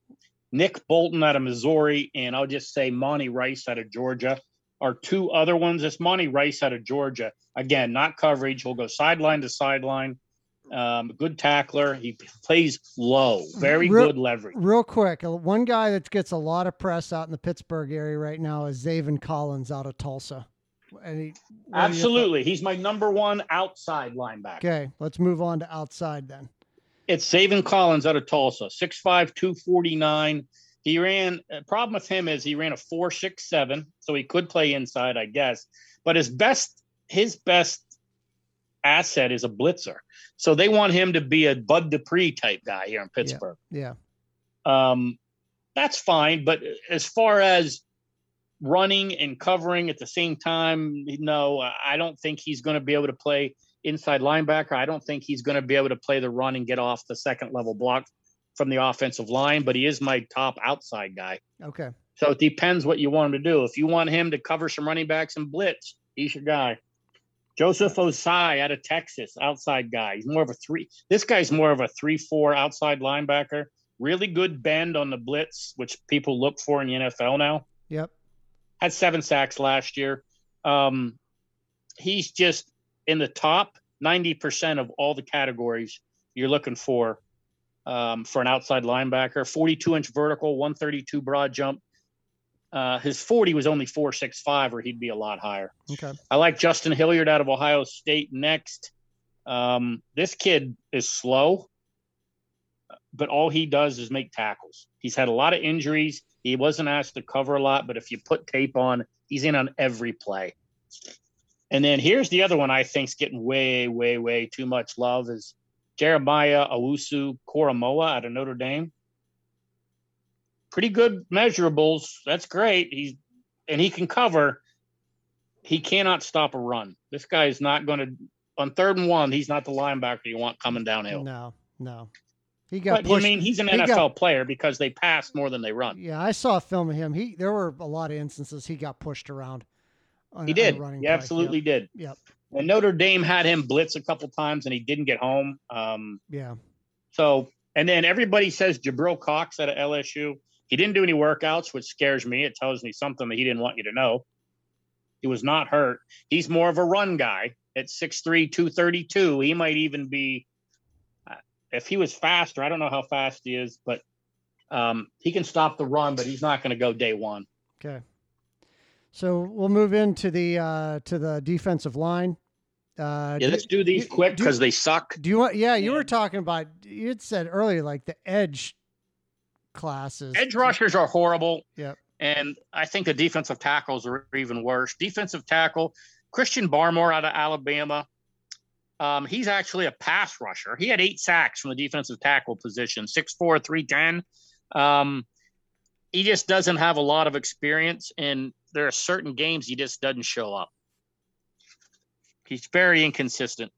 Nick Bolton out of Missouri, and I'll just say Monty Rice out of Georgia are two other ones. It's Monty Rice out of Georgia. Again, not coverage. He'll go sideline to sideline. Um, good tackler. He plays low, very Real- good leverage. Real quick, uh, one guy that gets a lot of press out in the Pittsburgh area right now is Zaven Collins out of Tulsa. And he, what do you thought? Absolutely. He's my number one outside linebacker. Okay, let's move on to outside then. It's Zaven Collins out of Tulsa, 6'5, 249. He ran, uh, problem with him is he ran a 4'6'7, so he could play inside, I guess. But his best, his best asset is a blitzer. So they want him to be a Bud Dupree type guy here in Pittsburgh. Yeah. Um, that's fine. But as far as running and covering at the same time, no, I don't think he's going to be able to play inside linebacker. I don't think he's going to be able to play the run and get off the second level block from the offensive line, but he is my top outside guy. Okay. So it depends what you want him to do. If you want him to cover some running backs and blitz, he's your guy. Joseph Ossai out of Texas, outside guy. He's more of a three. This guy's more of a three-four outside linebacker. Really good bend on the blitz, which people look for in the NFL now. Yep. Had seven sacks last year. Um, he's just in the top 90% of all the categories you're looking for um, for an outside linebacker. 42 inch vertical, 132 broad jump. Uh, his 40 was only 465, or he'd be a lot higher. Okay. I like Justin Hilliard out of Ohio State next. Um, this kid is slow, but all he does is make tackles. He's had a lot of injuries. He wasn't asked to cover a lot, but if you put tape on, he's in on every play. And then here's the other one I think's getting way, way, way too much love is Jeremiah Owusu Koromoa out of Notre Dame. Pretty good measurables. That's great. He's and he can cover. He cannot stop a run. This guy is not going to on third and one. He's not the linebacker you want coming downhill. No, no. He got But. I mean, he's an he NFL got- player because they pass more than they run. yeah, I saw a film of him. He there were a lot of instances he got pushed around. On, He did. running He absolutely Yep. did. Yep. And Notre Dame had him blitz a couple times, and he didn't get home. Um, Yeah. So, and then everybody says Jabril Cox at LSU. He didn't do any workouts, which scares me. It tells me something that he didn't want you to know. He was not hurt. He's more of a run guy at 6'3, 232. He might even be, uh, if he was faster, I don't know how fast he is, but um, he can stop the run, but he's not going to go day one. Okay. So we'll move into the uh to the defensive line. Uh Yeah, do- let's do these you- quick because they suck. Do you want? Yeah, you Yeah. were talking about. You had said earlier, like the edge classes. Edge rushers are horrible. Yep. And I think the defensive tackles are even worse. Defensive tackle, Christian Barmore out of Alabama. Um, he's actually a pass rusher. He had eight sacks from the defensive tackle position, 6'4, 310. Um, he just doesn't have a lot of experience, and there are certain games he just doesn't show up. He's very inconsistent.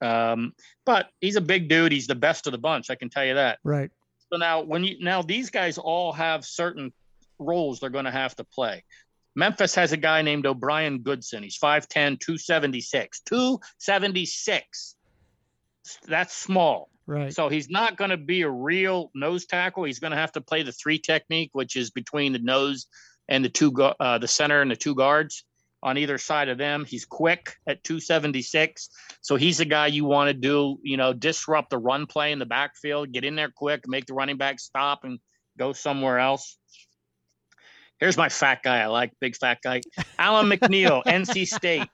Um, but he's a big dude. He's the best of the bunch. I can tell you that. Right. So now, when you now these guys all have certain roles they're going to have to play. Memphis has a guy named O'Bryan Goodson. He's 5'10, 276. 276. That's small. Right. So he's not going to be a real nose tackle. He's going to have to play the three technique, which is between the nose and the two uh, the center and the two guards on either side of them. He's quick at 276. So he's the guy you want to do, you know, disrupt the run play in the backfield, get in there quick, make the running back stop and go somewhere else. Here's my fat guy. I like big fat guy. Alan McNeill, NC State.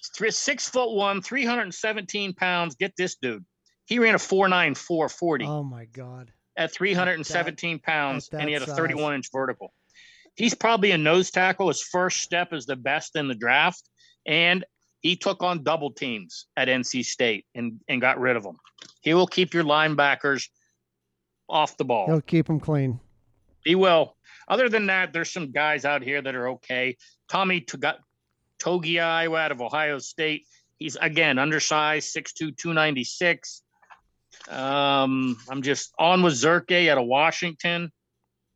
Six foot one, 317 pounds. Get this dude. He ran a 4'9, 440 oh my God. at 317 pounds, at and he had a size. 31 inch vertical. He's probably a nose tackle. His first step is the best in the draft, and he took on double teams at NC State and, and got rid of them. He will keep your linebackers off the ball. He'll keep them clean. He will. Other than that, there's some guys out here that are okay. Tommy Togiai out of Ohio State. He's again undersized, 6'2", 296. Um, I'm just Onwuzurike out of Washington.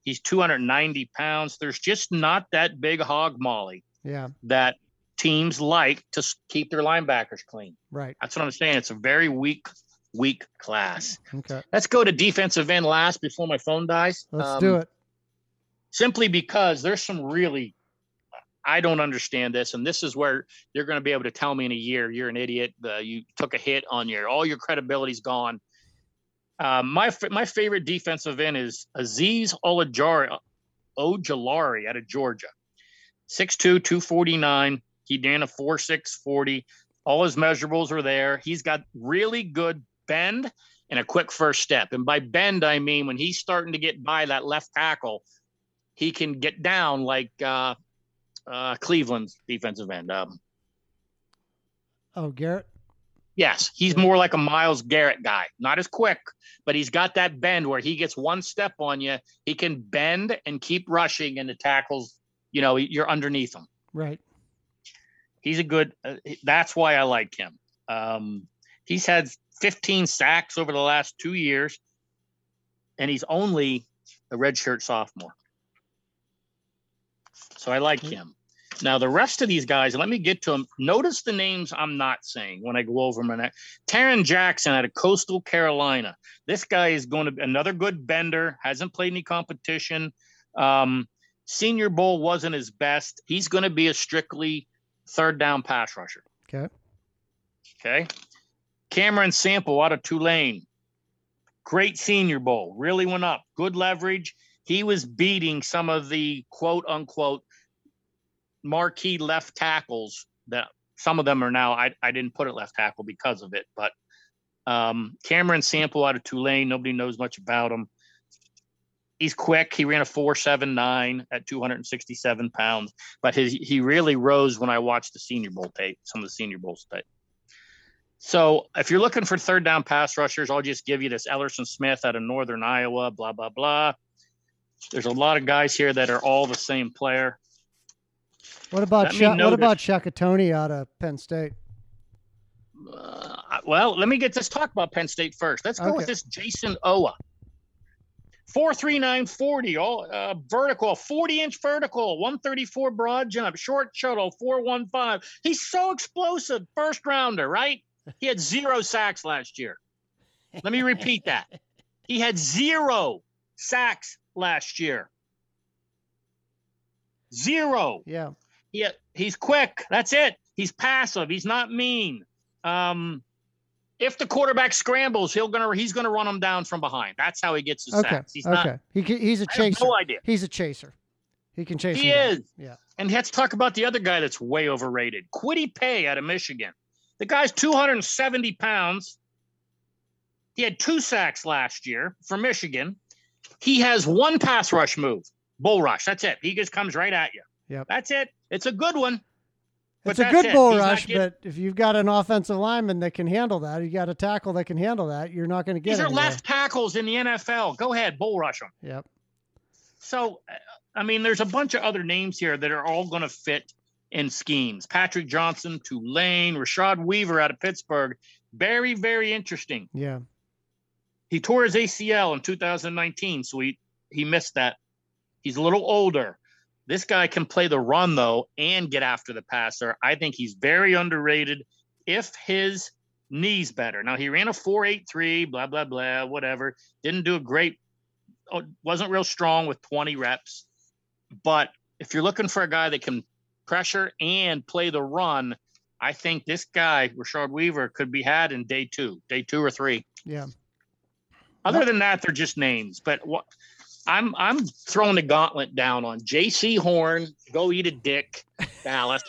He's 290 pounds. There's just not that big hog molly Yeah. that teams like to keep their linebackers clean. Right. That's what I'm saying. It's a very weak, weak class. Okay. Let's go to defensive end last before my phone dies. Let's Um, do it. Simply because there's some really, I don't understand this, and this is where you're going to be able to tell me in a year you're an idiot. Uh, you took a hit on your all your credibility's gone. Um, my my favorite defensive end is Aziz Olajari, Ojulari out of Georgia. 6'2", 249. He ran a 4'6", 40. All his measurables are there. He's got really good bend and a quick first step. And by bend, I mean when he's starting to get by that left tackle, he can get down like uh, uh, Cleveland's defensive end. Um, Oh, Garrett. Yes, he's more like a Myles Garrett guy. Not as quick, but he's got that bend where he gets one step on you. He can bend and keep rushing, and the tackles, you know, you're underneath him. Right. He's a good. Uh, that's why I like him. Um, he's had 15 sacks over the last two years, and he's only a redshirt sophomore. So I like him. Now the rest of these guys, let me get to them. Notice the names I'm not saying when I go over them. And Tarron Jackson out of Coastal Carolina. This guy is going to be another good bender. Hasn't played any competition. Um, Senior Bowl wasn't his best. He's going to be a strictly third down pass rusher. Okay. Okay. Cameron Sample out of Tulane. Great Senior Bowl. Really went up. Good leverage. He was beating some of the quote unquote marquee left tackles that some of them are now. I, I didn't put it left tackle because of it, but um, Cameron Sample out of Tulane. Nobody knows much about him. He's quick. He ran a 4.79 at 267 pounds, but his he really rose when I watched the Senior Bowl tape, some of the Senior Bowl tape. So if you're looking for third down pass rushers, I'll just give you this Ellerson Smith out of Northern Iowa, blah, blah, blah. There's a lot of guys here that are all the same player. What about Sha- what about Shaka Toney out of Penn State? Uh, well, let me get this talk about Penn State first. Let's go with this Jayson Oweh. 43940, all uh, vertical, 40 inch vertical, 134 broad jump, short shuttle, 415. He's so explosive, first rounder, right? He had zero sacks last year. Let me repeat that. He had zero sacks last year. Zero. Yeah. Yeah, he's quick. That's it. He's passive. He's not mean. Um, if the quarterback scrambles, he'll gonna he's gonna run him down from behind. That's how he gets his Okay. sacks. He's okay. not. he he's a chaser. no idea. He's a chaser. He can chase. He him down. is. Yeah. And let's talk about the other guy that's way overrated. Kwity Paye out of Michigan. The guy's 270 pounds. He had two sacks last year for Michigan. He has one pass rush move, bull rush. That's it. He just comes right at you. Yep. That's it. It's a good one. It's a good it. bull He's rush, getting- but if you've got an offensive lineman that can handle that, you got a tackle that can handle that, you're not going to get These are anywhere. left tackles in the NFL. Go ahead, bull rush them. Yep. So, uh, I mean, there's a bunch of other names here that are all going to fit in schemes. Patrick Johnson, Tulane, Rashad Weaver out of Pittsburgh. Very, very interesting. Yeah. He tore his ACL in 2019, so he, he missed that. He's a little older. This guy can play the run, though, and get after the passer. I think he's very underrated if his knees better. Now, he ran a 4.83, blah, blah, blah, whatever. Didn't do a great, oh, wasn't real strong with 20 reps. But if you're looking for a guy that can pressure and play the run, I think this guy, Rashard Weaver, could be had in day two, day two or three. Yeah. Other than that, they're just names. But what I'm I'm throwing the gauntlet down on Jaycee Horn. Go eat a dick, Dallas.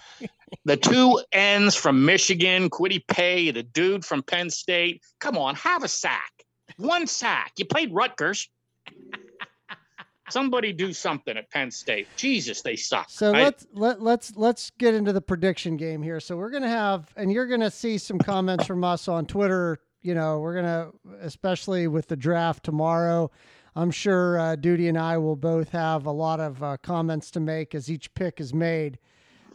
the two ends from Michigan, Kwity Paye, the dude from Penn State. Come on, have a sack. One sack. You played Rutgers. Somebody do something at Penn State. Jesus, they suck. So I- let's let let's let's get into the prediction game here. So we're gonna have, and you're gonna see some comments from us on Twitter. You know, we're gonna, especially with the draft tomorrow. I'm sure uh, Duty and I will both have a lot of uh, comments to make as each pick is made.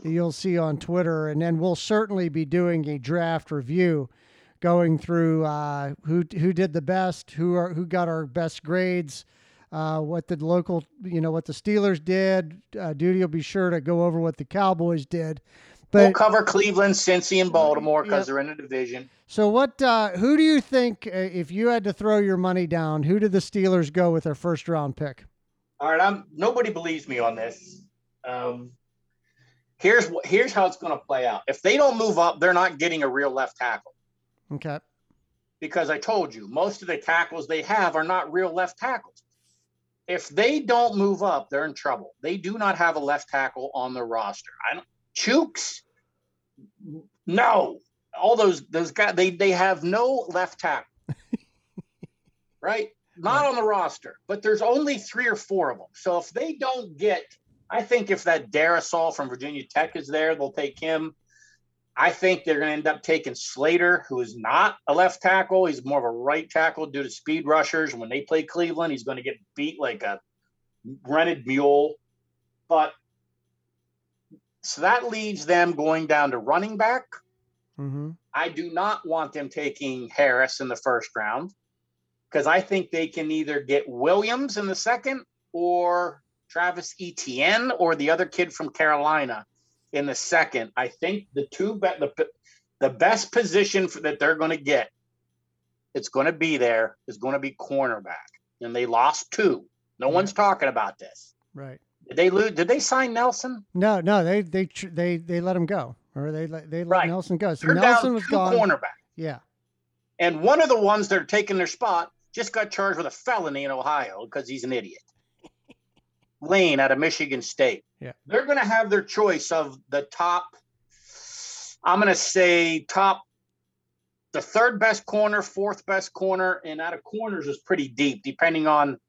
You'll see on Twitter, and then we'll certainly be doing a draft review, going through uh, who who did the best, who are who got our best grades, uh, what the local, you know, what the Steelers did. Uh, Duty will be sure to go over what the Cowboys did. But we'll cover Cleveland, Cincy, and Baltimore because Yep. they're in a division. so, what? Uh, who do you think, uh, if you had to throw your money down, who did the Steelers go with their first round pick? All right, I'm nobody believes me on this. Um, here's what here's how it's going to play out. If they don't move up, they're not getting a real left tackle Okay. because I told you most of the tackles they have are not real left tackles. If they don't move up, they're in trouble. They do not have a left tackle on the roster. I don't Chooks, no. All those those guys they they have no left tackle. right? Not on the roster, but there's only three or four of them. So if they don't get, I think if that Darrisaw from Virginia Tech is there, they'll take him. I think they're going to end up taking Slater, who is not a left tackle. He's more of a right tackle due to speed rushers. When they play Cleveland, he's going to get beat like a rented mule. But so that leaves them going down to running back. Mm-hmm. I do not want them taking Harris in the first round because I think they can either get Williams in the second or Travis Etienne or the other kid from Carolina in the second. I think the two be- the, the best position for, that they're going to get, it's going to be there, is going to be cornerback. And they lost two. No Yeah. one's talking about this. Right. Did they lose? Did they sign Nelson? No, no, they they they they let him go, or they let they let Right. Nelson go. So They're Nelson was gone. cornerback. Yeah. And one of the ones that are taking their spot just got charged with a felony in Ohio because he's an idiot. Layne out of Michigan State. Yeah. They're going to have their choice of the top, I'm going to say top, the third best corner, fourth best corner, and out of corners is pretty deep, depending on.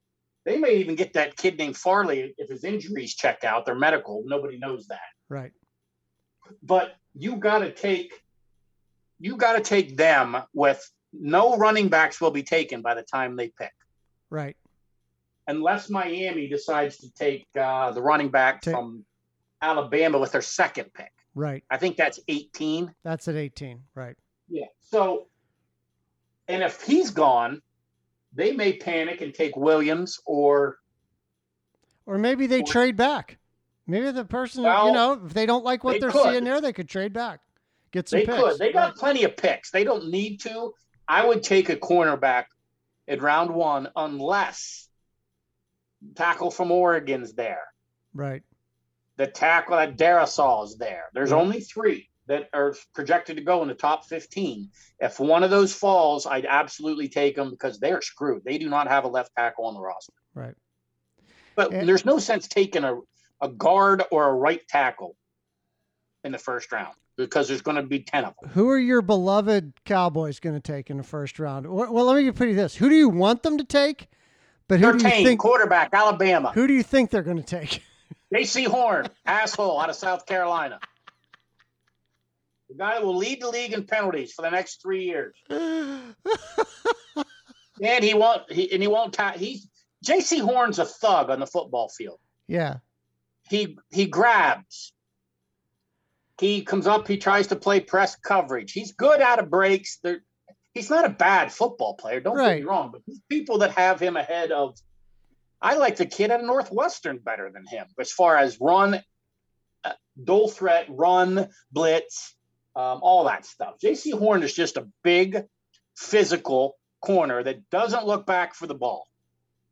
They may even get that kid named Farley if his injuries check out. They're medical. Nobody knows that Right. but you got to take you got to take them with no running backs will be taken by the time they pick Right. unless miami decides to take uh, the running back Take- from alabama with their second pick Right. i think that's 18 That's at 18. Right. yeah so and if he's gone they may panic and take williams or Or maybe they Or- trade back. Maybe the person, you know, if they don't like what they they're could. seeing there, they could trade back, get some They picks. could. They got plenty of picks. They don't need to. I would take a cornerback at round one unless tackle from Oregon's there. Right. The tackle at Darrisaw is there. There's only three that are projected to go in the top 15. If one of those falls, I'd absolutely take them because they're screwed. They do not have a left tackle on the roster. Right. But And- there's no sense taking a, a guard or a right tackle in the first round because there's going to be 10 of them. Who are your beloved Cowboys going to take in the first round? Well, let me put you this: Who do you want them to take? But who do you think? quarterback, Alabama. Who do you think they're going to take? Jaycee Horn, asshole, out of South Carolina. The guy will lead the league in penalties for the next three years, and he won't. He and he won't. Ta- he's Jaycee Horn's a thug on the football field. yeah. He he grabs. He comes up. He tries to play press coverage. He's good out of breaks. There, he's not a bad football player. Don't get Right. me wrong, but people that have him ahead of. I like the kid at Northwestern better than him as far as run, uh, dual threat, run, blitz, um, all that stuff. Jaycee Horn is just a big, physical corner that doesn't look back for the ball.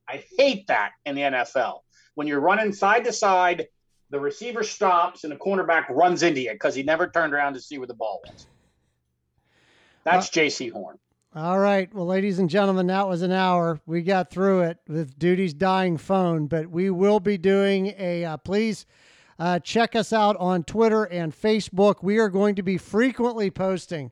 I hate that in the NFL when you're running side to side, the receiver stops and the cornerback runs into you because he never turned around to see where the ball was. That's Jaycee Horn. All right. Well, ladies and gentlemen, that was an hour. We got through it with Duty's dying phone, but we will be doing a uh, please uh, check us out on Twitter and Facebook. We are going to be frequently posting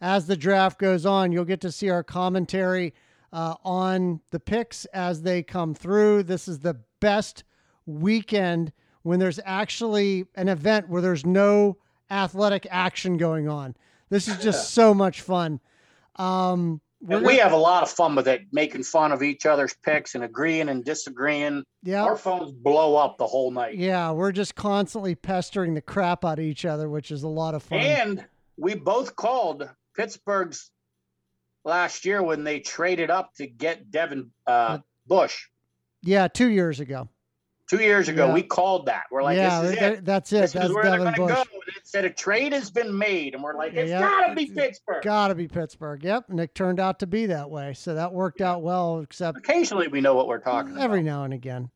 as the draft goes on. You'll get to see our commentary uh, on the picks as they come through. This is the best weekend when there's actually an event where there's no athletic action going on. This is just so much fun. Um, And we have a lot of fun with it, making fun of each other's picks and agreeing and disagreeing. yeah, Our phones blow up the whole night. yeah, we're just constantly pestering the crap out of each other, which is a lot of fun. And we both called Pittsburgh's last year when they traded up to get Devin uh, Bush. Yeah, two years ago. Two years ago, Yeah. we called that. We're like, yeah, this is th- it. that's it. This that's is where they're Devin going to Bush. go. And it said a trade has been made, and we're like, it's Yeah. got to be Pittsburgh. Got to be Pittsburgh. Yep, and it turned out to be that way. So that worked out well, except Occasionally, we know what we're talking about. every about. now and again.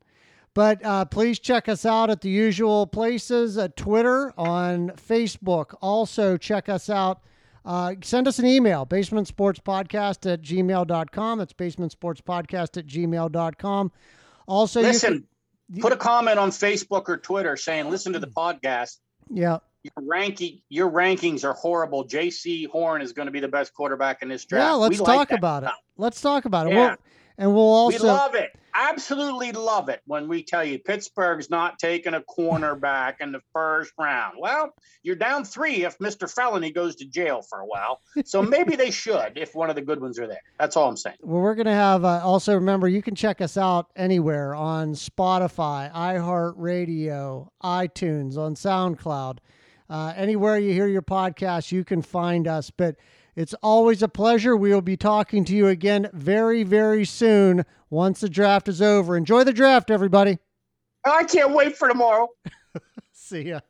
But uh, please check us out at the usual places at Twitter, on Facebook. Also, check us out. Uh, send us an email, basementsportspodcast at gmail.com. That's basementsportspodcast at gmail.com. Also, you Listen, can, put a comment on Facebook or Twitter saying, "Listen to the podcast. yeah, Your ranking, your rankings are horrible. Jaycee Horn is going to be the best quarterback in this draft. yeah. Let's We talk that about it. Let's talk about it. Yeah. We'll, and we'll also we love it. Absolutely love it when we tell you Pittsburgh's not taking a cornerback in the first round. Well, you're down three if Mr. Felony goes to jail for a while. So maybe they should if one of the good ones are there. That's all I'm saying. Well, we're going to have uh, also remember you can check us out anywhere on Spotify, iHeartRadio, iTunes, on SoundCloud. Uh, anywhere you hear your podcast, you can find us. But it's always a pleasure. We will be talking to you again very, very soon once the draft is over. Enjoy the draft, everybody. I can't wait for tomorrow. See ya.